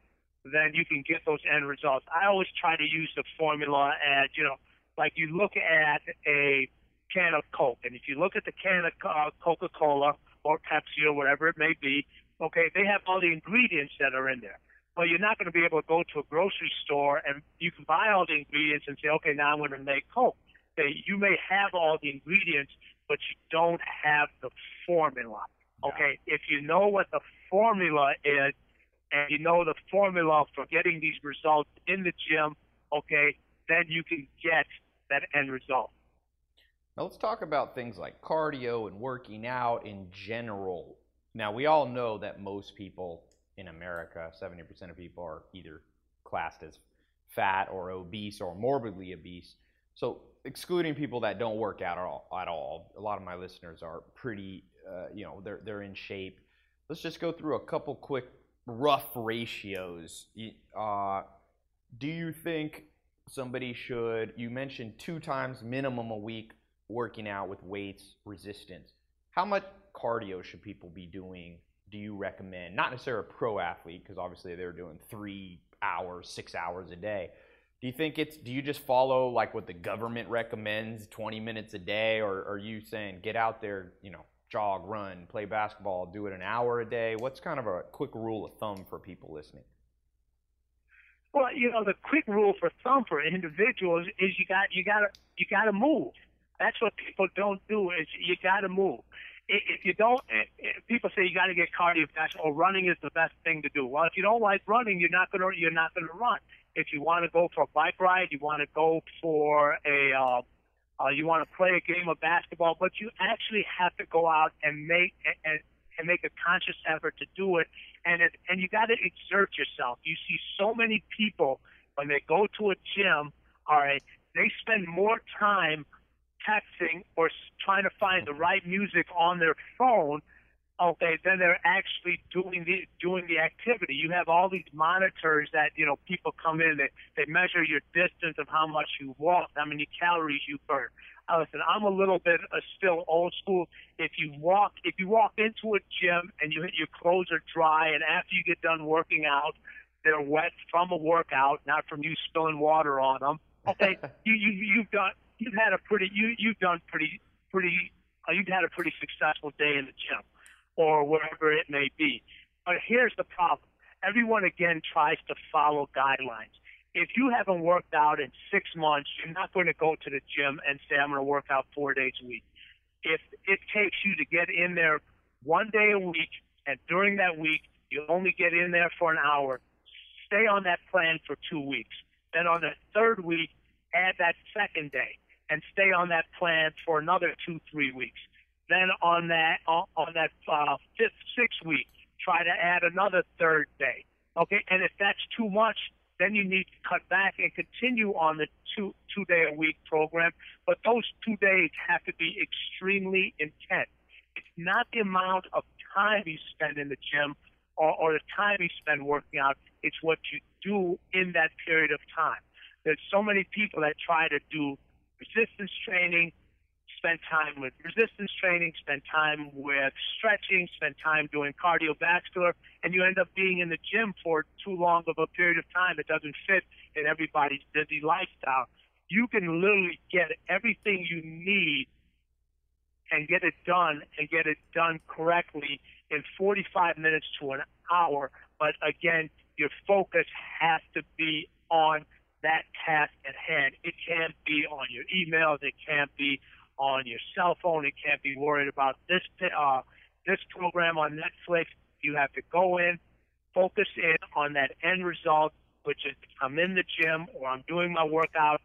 then you can get those end results. I always try to use the formula as you know, like you look at a can of Coke, and if you look at the can of uh, Coca-Cola or Pepsi or whatever it may be, okay, they have all the ingredients that are in there. Well, you're not going to be able to go to a grocery store and you can buy all the ingredients and say, okay, now I'm going to make Coke. Okay, you may have all the ingredients, but you don't have the formula. Okay, if you know what the formula is, and you know the formula for getting these results in the gym, okay, then you can get that end result. Now let's talk about things like cardio and working out in general. Now we all know that most people in America, 70% of people are either classed as fat or obese or morbidly obese. So excluding people that don't work out at all, at all a lot of my listeners are pretty, uh, you know, they're, they're in shape. Let's just go through a couple quick rough ratios. Uh, do you think somebody should, you mentioned two times minimum a week working out with weights, resistance. How much cardio should people be doing? Do you recommend? Not necessarily a pro athlete, because obviously they're doing three hours, six hours a day. Do you think it's? Do you just follow like what the government recommends, 20 minutes a day, or are you saying get out there, you know, jog, run, play basketball, do it an hour a day? What's kind of a quick rule of thumb for people listening? Well, you know, the quick rule for thumb for individuals is you got you got to you got to move. That's what people don't do. Is you got to move. If you don't, if people say you got to get cardiovascular or running is the best thing to do. Well, if you don't like running, you're not gonna you're not gonna run. If you want to go for a bike ride, you want to go for a uh, uh, you want to play a game of basketball, but you actually have to go out and make and, and make a conscious effort to do it, and it, and you got to exert yourself. You see so many people when they go to a gym, all right, they spend more time texting or trying to find the right music on their phone okay, then they're actually doing the doing the activity. You have all these monitors that you know people come in. They they measure your distance of how much you walk, how many calories you burn. Uh, listen, I'm a little bit uh, still old school. If you walk if you walk into a gym and you your clothes are dry, and after you get done working out, they're wet from a workout, not from you spilling water on them. Okay, you you you've done you've had a pretty you you've done pretty pretty uh, you've had a pretty successful day in the gym or wherever it may be. But here's the problem. Everyone again tries to follow guidelines. If you haven't worked out in six months, you're not going to go to the gym and say, I'm going to work out four days a week. If it takes you to get in there one day a week, and during that week, you only get in there for an hour, stay on that plan for two weeks. Then on the third week, add that second day and stay on that plan for another two, three weeks. Then on that on that uh, fifth, sixth week, try to add another third day. Okay, and if that's too much, then you need to cut back and continue on the two two day a week program. But those two days have to be extremely intense. It's not the amount of time you spend in the gym or, or the time you spend working out. It's what you do in that period of time. There's so many people that try to do resistance training, spend time with resistance training, spend time with stretching, spend time doing cardiovascular, and you end up being in the gym for too long of a period of time. It doesn't fit in everybody's busy lifestyle. You can literally get everything you need and get it done and get it done correctly in 45 minutes to an hour. But again, your focus has to be on that task at hand. It can't be on your emails. It can't be on your cell phone. It can't be worried about this uh, this program on Netflix. You have to go in, focus in on that end result, which is I'm in the gym or I'm doing my workout.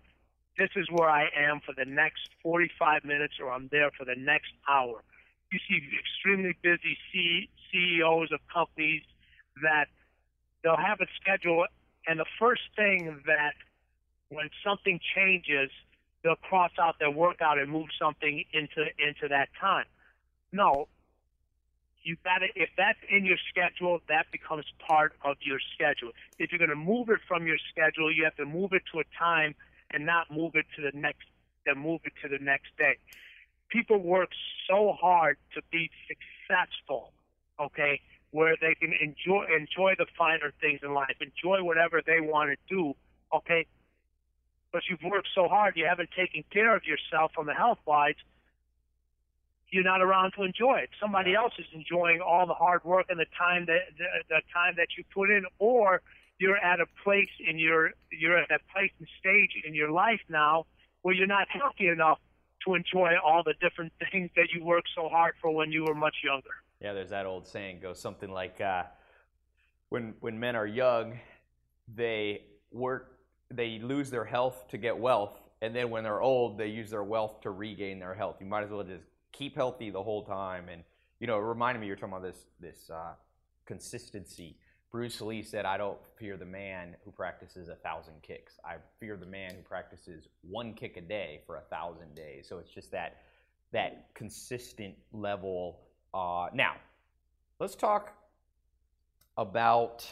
This is where I am for the next 45 minutes, or I'm there for the next hour. You see extremely busy C- CEOs of companies that they'll have a schedule, and the first thing that when something changes, they'll cross out their workout and move something into into that time. No, you got to if that's in your schedule, that becomes part of your schedule. If you're going to move it from your schedule, you have to move it to a time and not move it to the next then move it to the next day. People work so hard to be successful, okay, where they can enjoy enjoy the finer things in life, enjoy whatever they want to do, okay, but you've worked so hard, you haven't taken care of yourself from the health wise, you're not around to enjoy it. Somebody else is enjoying all the hard work and the time that the, the time that you put in, or you're at a place in your you're at that place and stage in your life now where you're not healthy enough to enjoy all the different things that you worked so hard for when you were much younger. Yeah, there's that old saying goes something like, uh, when when men are young, they work they lose their health to get wealth, and then when they're old, they use their wealth to regain their health. You might as well just keep healthy the whole time. And you know, it reminded me you're talking about this this uh, consistency. Bruce Lee said, "I don't fear the man who practices a thousand kicks. I fear the man who practices one kick a day for a thousand days." So it's just that that consistent level. Uh, now, let's talk about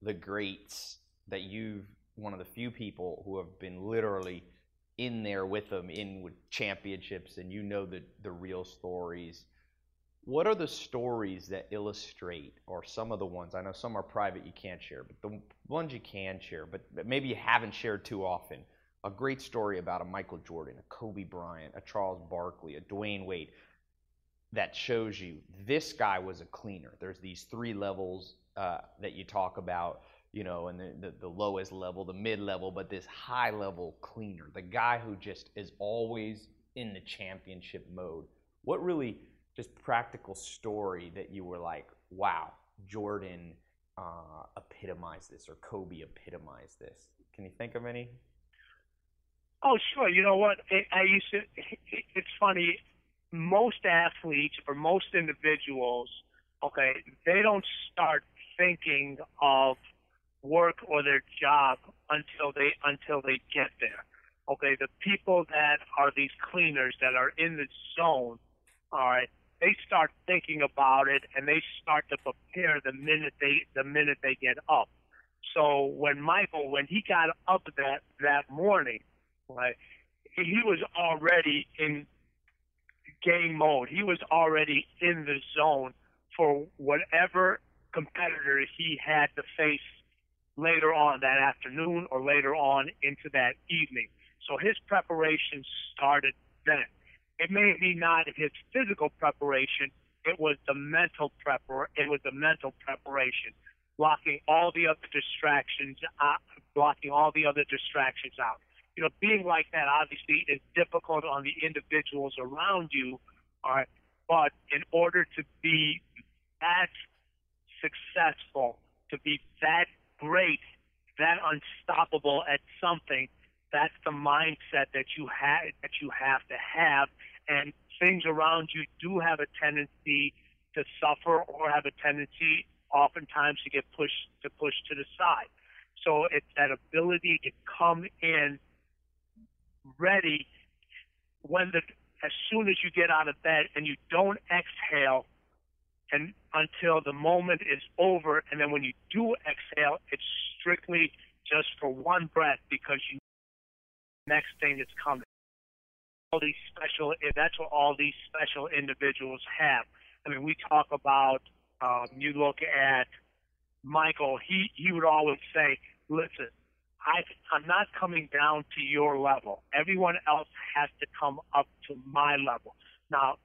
the greats that you've one of the few people who have been literally in there with them in with championships and you know the the real stories. What are the stories that illustrate or some of the ones i know some are private you can't share but the ones you can share but, but maybe you haven't shared too often a great story about a michael jordan a kobe bryant a charles barkley a dwyane wade that shows you this guy was a cleaner there's these three levels uh, that you talk about you know, and the, the, the lowest level, the mid level, but this high level cleaner, the guy who just is always in the championship mode. What really just practical story that you were like, wow, Jordan uh, epitomized this or Kobe epitomized this? Can you think of any? Oh, sure. You know what? I, I used to. It's funny. Most athletes or most individuals, okay, they don't start thinking of work or their job until they until they get there. Okay, the people that are these cleaners that are in the zone, all right, they start thinking about it and they start to prepare the minute they the minute they get up. So when Michael, when he got up that that morning, right, he was already in game mode. He was already in the zone for whatever competitor he had to face later on that afternoon or later on into that evening. So his preparation started then. It may be not his physical preparation, it was the mental prepar it was the mental preparation, blocking all the other distractions out, blocking all the other distractions out. You know, being like that obviously is difficult on the individuals around you, all right, but in order to be that successful, to be that great, that unstoppable at something, that's the mindset that you have that you have to have and things around you do have a tendency to suffer or have a tendency oftentimes to get pushed to push to the side. So it's that ability to come in ready when the as soon as you get out of bed and you don't exhale and until the moment is over. And then when you do exhale it's strictly just for one breath because you next thing that's coming. All these special that's what all these special individuals have. I mean we talk about um, you look at michael he he would always say listen I, I'm not coming down to your level. Everyone else has to come up to my level. Now,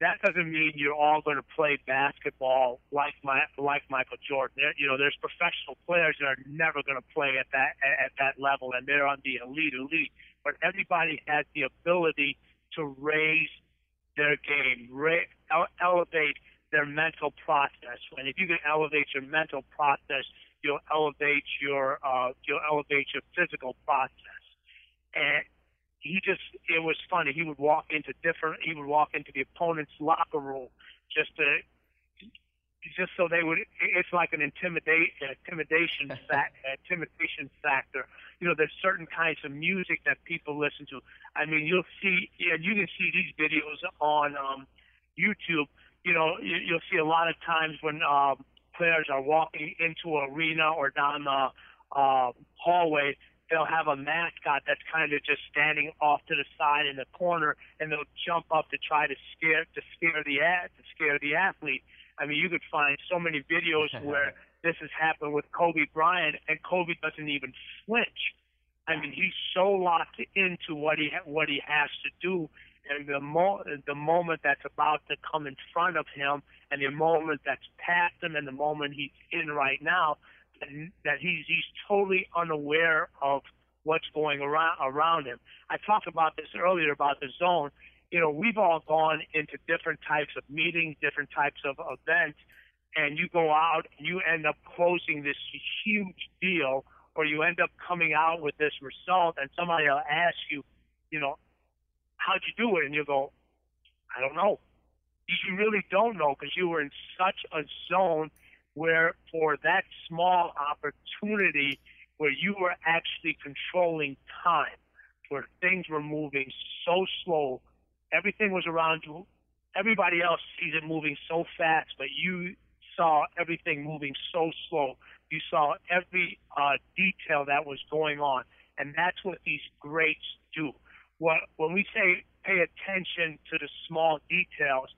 that doesn't mean you're all going to play basketball like my like Michael Jordan. You know, there's professional players that are never going to play at that at that level, and they're on the elite elite but everybody has the ability to raise their game, ra- elevate their mental process. And if you can elevate your mental process, you'll elevate your uh, you'll elevate your physical process. And he just it was funny. He would walk into different. He would walk into the opponent's locker room just to just so they would. It's like an intimidate intimidation fact, intimidation factor. You know, there's certain kinds of music that people listen to. I mean, you'll see, and you can see these videos on um, YouTube. You know, you, you'll see a lot of times when um, players are walking into an arena or down the uh, hallway, they'll have a mascot that's kind of just standing off to the side in the corner, and they'll jump up to try to scare to scare the to scare the athlete I mean, you could find so many videos where this has happened with Kobe Bryant, and Kobe doesn't even flinch. I mean, he's so locked into what he ha- what he has to do, and the mo- the moment that's about to come in front of him, and the moment that's past him, and the moment he's in right now, that he's he's totally unaware of what's going around around him. I talked about this earlier about the zone you know, we've all gone into different types of meetings, different types of events, and you go out and you end up closing this huge deal, or you end up coming out with this result, and somebody will ask you, you know, how'd you do it? And you go, I don't know. You really don't know because you were in such a zone where, for that small opportunity, where you were actually controlling time, where things were moving so slow everything was around you. Everybody else sees it moving so fast, but you saw everything moving so slow. You saw every uh, detail that was going on, and that's what these greats do. What when we say pay attention to the small details,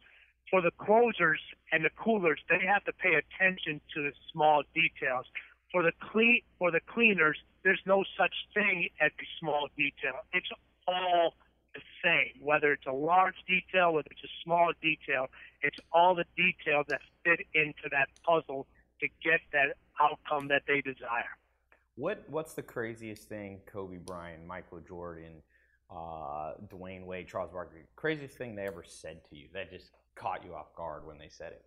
for the closers and the coolers, they have to pay attention to the small details. For the clean for the cleaners, there's no such thing as the small detail. It's all the same, whether it's a large detail, whether it's a small detail. It's all the details that fit into that puzzle to get that outcome that they desire. What What's the craziest thing Kobe Bryant, Michael Jordan, uh, Dwyane Wade, Charles Barkley, craziest thing they ever said to you that just caught you off guard when they said it?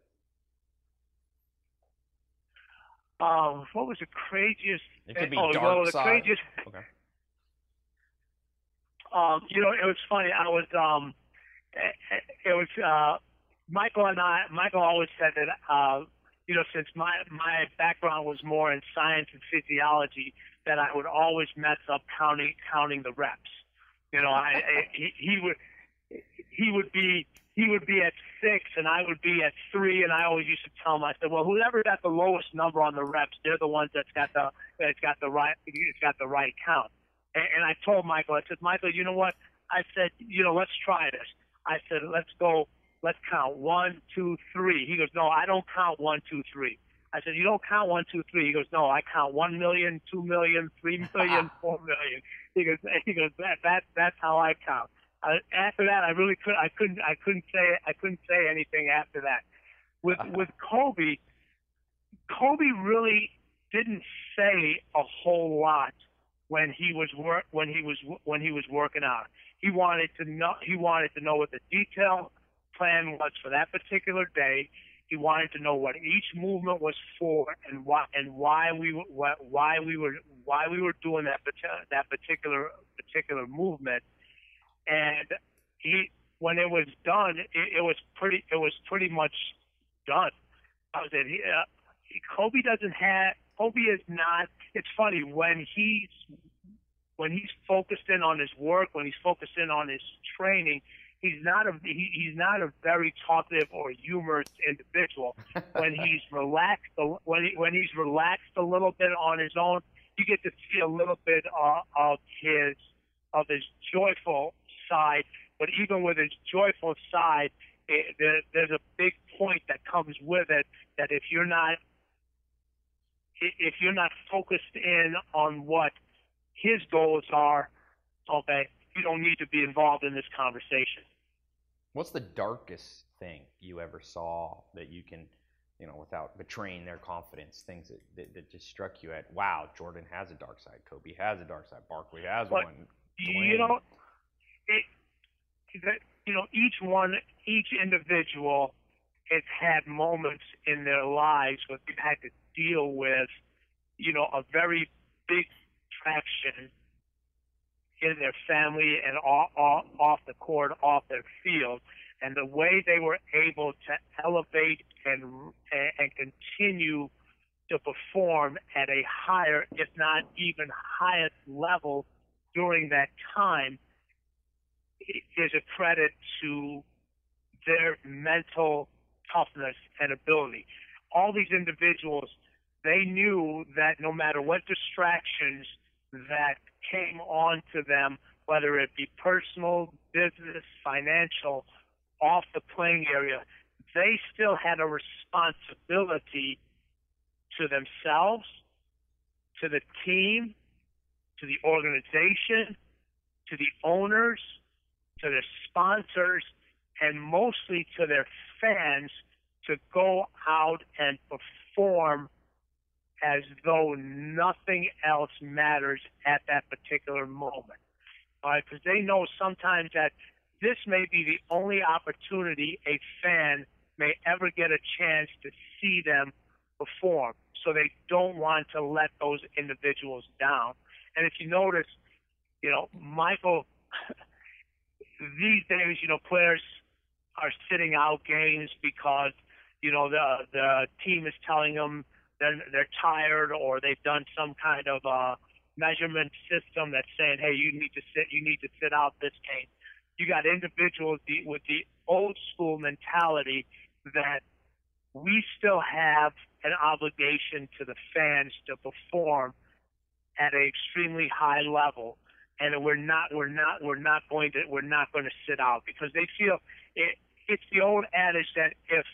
Um, what was the craziest? It could be oh, dark well, the side. craziest. Okay. um, you know, it was funny. I was, um, it was, uh, Michael and I, Michael always said that, uh, you know, since my, my background was more in science and physiology, that I would always mess up counting, counting the reps. You know, I, I he, he would, he would be, he would be at six and I would be at three, and I always used to tell him, I said, well, whoever got the lowest number on the reps, they're the ones that's got the that's got the right it's got the right count. And, and I told Michael, I said, Michael, you know what? I said, you know, let's try this. I said, let's go, let's count one, two, three. He goes, no, I don't count one, two, three. I said, you don't count one, two, three. He goes, no, I count one million, two million, three million, four million. He goes, he goes, that that that's how I count uh, after that, I really could I couldn't I couldn't say I couldn't say anything after that. With uh-huh. with Kobe, Kobe really didn't say a whole lot when he was work when he was when he was working out. He wanted to know he wanted to know what the detail plan was for that particular day. He wanted to know what each movement was for and why and why we were why we were why we were doing that that particular particular movement and he when it was done, it, it was pretty it was pretty much done. I was. He, uh, Kobe doesn't have Kobe is not. It's funny when he's when he's focused in on his work, when he's focused in on his training, he's not a he, he's not a very talkative or humorous individual. when he's relaxed, when he, when he's relaxed a little bit on his own, you get to see a little bit uh, of his of his joyful side, but even with his joyful side, it, there, there's a big point that comes with it that if you're not if you're not focused in on what his goals are, okay, you don't need to be involved in this conversation. What's the darkest thing you ever saw that you can, you know, without betraying their confidence, things that, that, that just struck you at, wow, Jordan has a dark side, Kobe has a dark side, Barkley has but, one. Dwyane. You know, it, that you know each one, each individual has had moments in their lives where they've had to deal with, you know, a very big traction in their family and off, off, the court, off their field, and the way they were able to elevate and and continue to perform at a higher, if not even highest level during that time is a credit to their mental toughness and ability. All these individuals, they knew that no matter what distractions that came on to them, whether it be personal, business, financial, off the playing area, they still had a responsibility to themselves, to the team, to the organization, to the owners, to their sponsors, and mostly to their fans to go out and perform as though nothing else matters at that particular moment. All right, because they know sometimes that this may be the only opportunity a fan may ever get a chance to see them perform. So they don't want to let those individuals down. And if you notice, you know, Michael these days, you know, players are sitting out games because you know the the team is telling them they're they're tired or they've done some kind of uh, measurement system that's saying, hey, you need to sit, you need to sit out this game. You got individuals with the old school mentality that we still have an obligation to the fans to perform at an extremely high level and we're not we're not we're not going to we're not going to sit out because they feel it, it's the old adage that if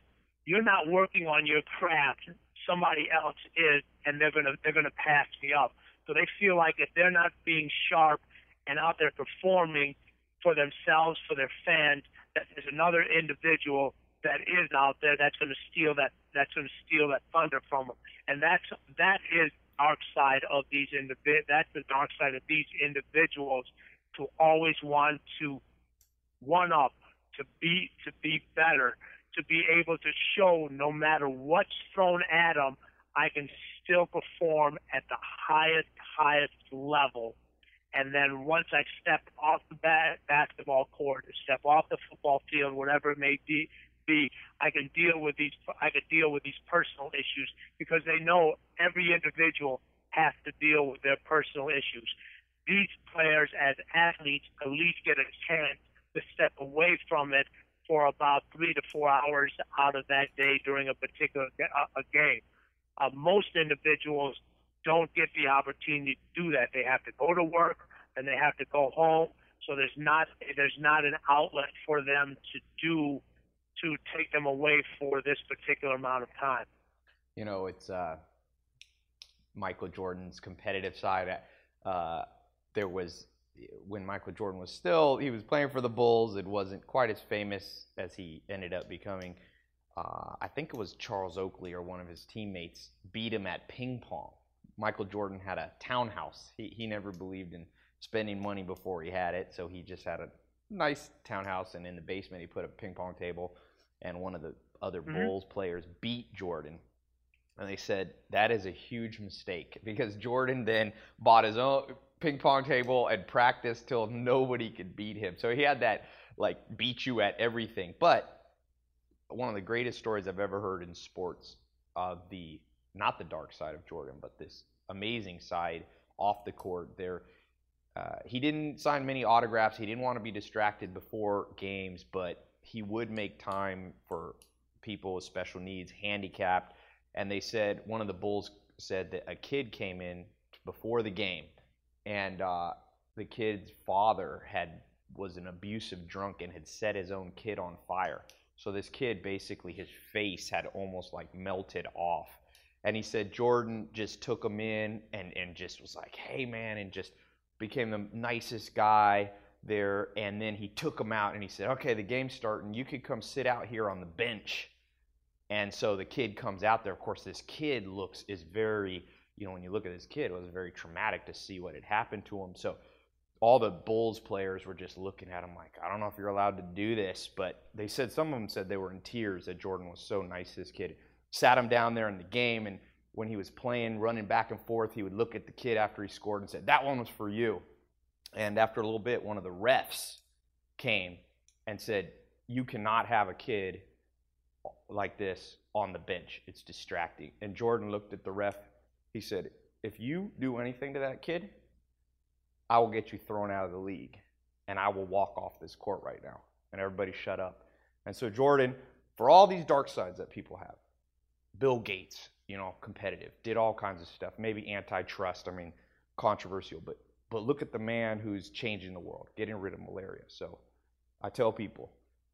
you're not working on your craft, somebody else is, and they're gonna they're gonna pass me up. So they feel like if they're not being sharp and out there performing for themselves, for their fans, that there's another individual that is out there that's going to steal that that's going to steal that thunder from them, and that's that is dark side of these individ that's the dark side of these individuals to always want to one up, to be to be better, to be able to show no matter what's thrown at them, I can still perform at the highest highest level. And then once I step off the ba- basketball court, step off the football field, whatever it may be, be, I can deal with these. I can deal with these personal issues because they know every individual has to deal with their personal issues. These players, as athletes, at least get a chance to step away from it for about three to four hours out of that day during a particular a game. Uh, most individuals don't get the opportunity to do that. They have to go to work and they have to go home. So there's not there's not an outlet for them to do to take them away for this particular amount of time. You know, it's uh, Michael Jordan's competitive side. Uh, there was when Michael Jordan was still he was playing for the Bulls. It wasn't quite as famous as he ended up becoming. Uh, I think it was Charles Oakley or one of his teammates beat him at ping pong. Michael Jordan had a townhouse. He he never believed in spending money before he had it, so he just had a nice townhouse, and in the basement he put a ping pong table. And one of the other mm-hmm. Bulls players beat Jordan and they said that is a huge mistake because Jordan then bought his own ping pong table and practiced till nobody could beat him. So he had that like beat you at everything. But one of the greatest stories I've ever heard in sports of the not the dark side of Jordan, but this amazing side off the court. There, uh, he didn't sign many autographs. He didn't want to be distracted before games, but he would make time for people with special needs, handicapped. And they said one of the Bulls said that a kid came in before the game and uh, the kid's father had was an abusive drunk and had set his own kid on fire. So this kid basically his face had almost like melted off. And he said Jordan just took him in and, and just was like, hey man, and just became the nicest guy there. And then he took him out and he said, okay, the game's starting. You could come sit out here on the bench. And so the kid comes out there. Of course, this kid looks is very you know, when you look at this kid, it was very traumatic to see what had happened to him. So all the Bulls players were just looking at him like, I don't know if you're allowed to do this, but they said some of them said they were in tears that Jordan was so nice. This kid sat him down there in the game, and when he was playing, running back and forth, he would look at the kid after he scored and said, "That one was for you." And after a little bit, one of the refs came and said, "You cannot have a kid like this on the bench. It's distracting." And Jordan looked at the ref he said, If you do anything to that kid, I will get you thrown out of the league and I will walk off this court right now. And everybody shut up. And so, Jordan, for all these dark sides that people have, Bill Gates, you know, competitive, did all kinds of stuff, maybe antitrust, I mean, controversial, but but look at the man who's changing the world, getting rid of malaria. So I tell people,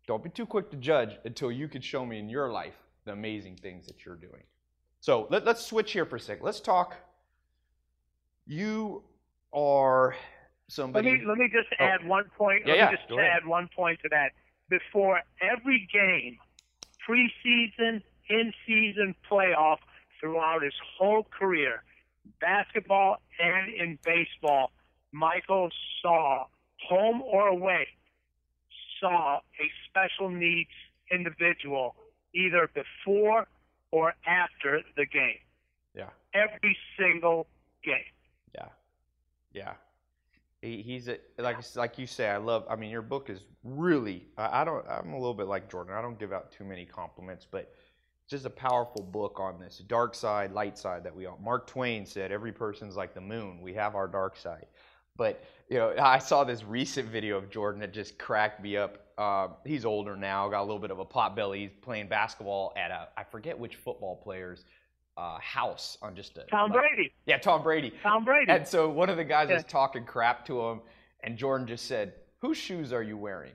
don't be too quick to judge until you can show me in your life the amazing things that you're doing. So let, us switch here for a second. Let's talk. You are somebody. Let me let me just oh. add one point. Yeah, let yeah. me just Go add ahead. one point to that. Before every game, preseason, in-season, playoff, throughout his whole career, basketball and in baseball, Michael saw home or away saw a special needs individual either before or after the game. Yeah. Every single game. Yeah. Yeah. He, he's a, like like you say. I love. I mean, your book is really. I, I don't. I'm a little bit like Jordan. I don't give out too many compliments, but it's just a powerful book on this dark side, light side that we all. Mark Twain said, "Every person's like the moon. We have our dark side." But you know, I saw this recent video of Jordan that just cracked me up. Uh, he's older now, got a little bit of a pot belly. He's playing basketball at a I forget which football player's uh, house on just a Tom like, Brady. Yeah, Tom Brady. Tom Brady. And so one of the guys Yeah. was talking crap to him, and Jordan just said, "Whose shoes are you wearing?"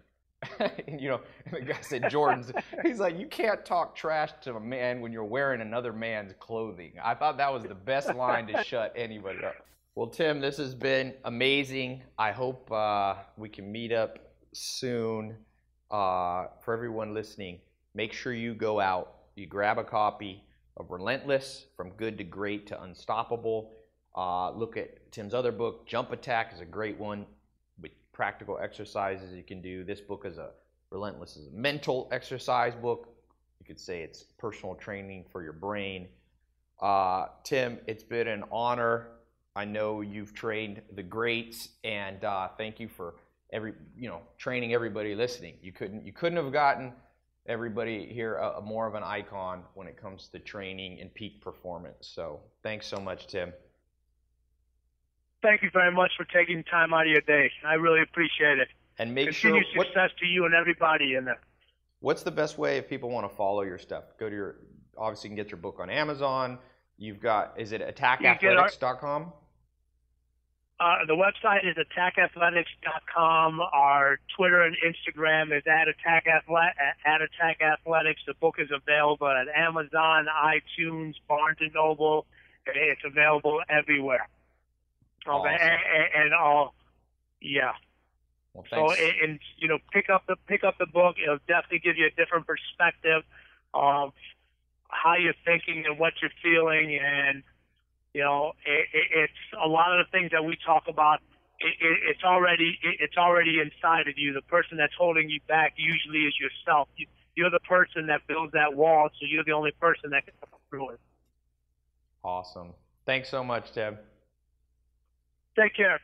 and, you know, and the guy said, "Jordan's." He's like, "You can't talk trash to a man when you're wearing another man's clothing." I thought that was the best line to shut anybody up. Well, Tim, this has been amazing. I hope uh, we can meet up soon. Uh, for everyone listening, make sure you go out, you grab a copy of Relentless From Good to Great to Unstoppable. Uh, look at Tim's other book, Jump Attack, is a great one with practical exercises you can do. This book is a Relentless is a mental exercise book. You could say it's personal training for your brain. Uh, Tim, it's been an honor I know you've trained the greats, and uh, thank you for every you know training everybody listening. You couldn't you couldn't have gotten everybody here a, a more of an icon when it comes to training and peak performance. So thanks so much, Tim. Thank you very much for taking time out of your day. I really appreciate it. And make Continued sure success what, to you and everybody in there. What's the best way if people want to follow your stuff? Go to your obviously you can get your book on Amazon. You've got is it attackathletics.com? Uh, the website is attackathletics.com. Our Twitter and Instagram is at attack at attack athletics. The book is available at Amazon, iTunes, Barnes and Noble. It's available everywhere. Awesome. Okay, and, and all, yeah. Well, so and, and you know, pick up the pick up the book. It'll definitely give you a different perspective of how you're thinking and what you're feeling, and you know, it, it, it's a lot of the things that we talk about. It, it, it's already it, it's already inside of you. The person that's holding you back usually is yourself. You, you're the person that builds that wall, so you're the only person that can come through it. Awesome. Thanks so much, Tim. Take care.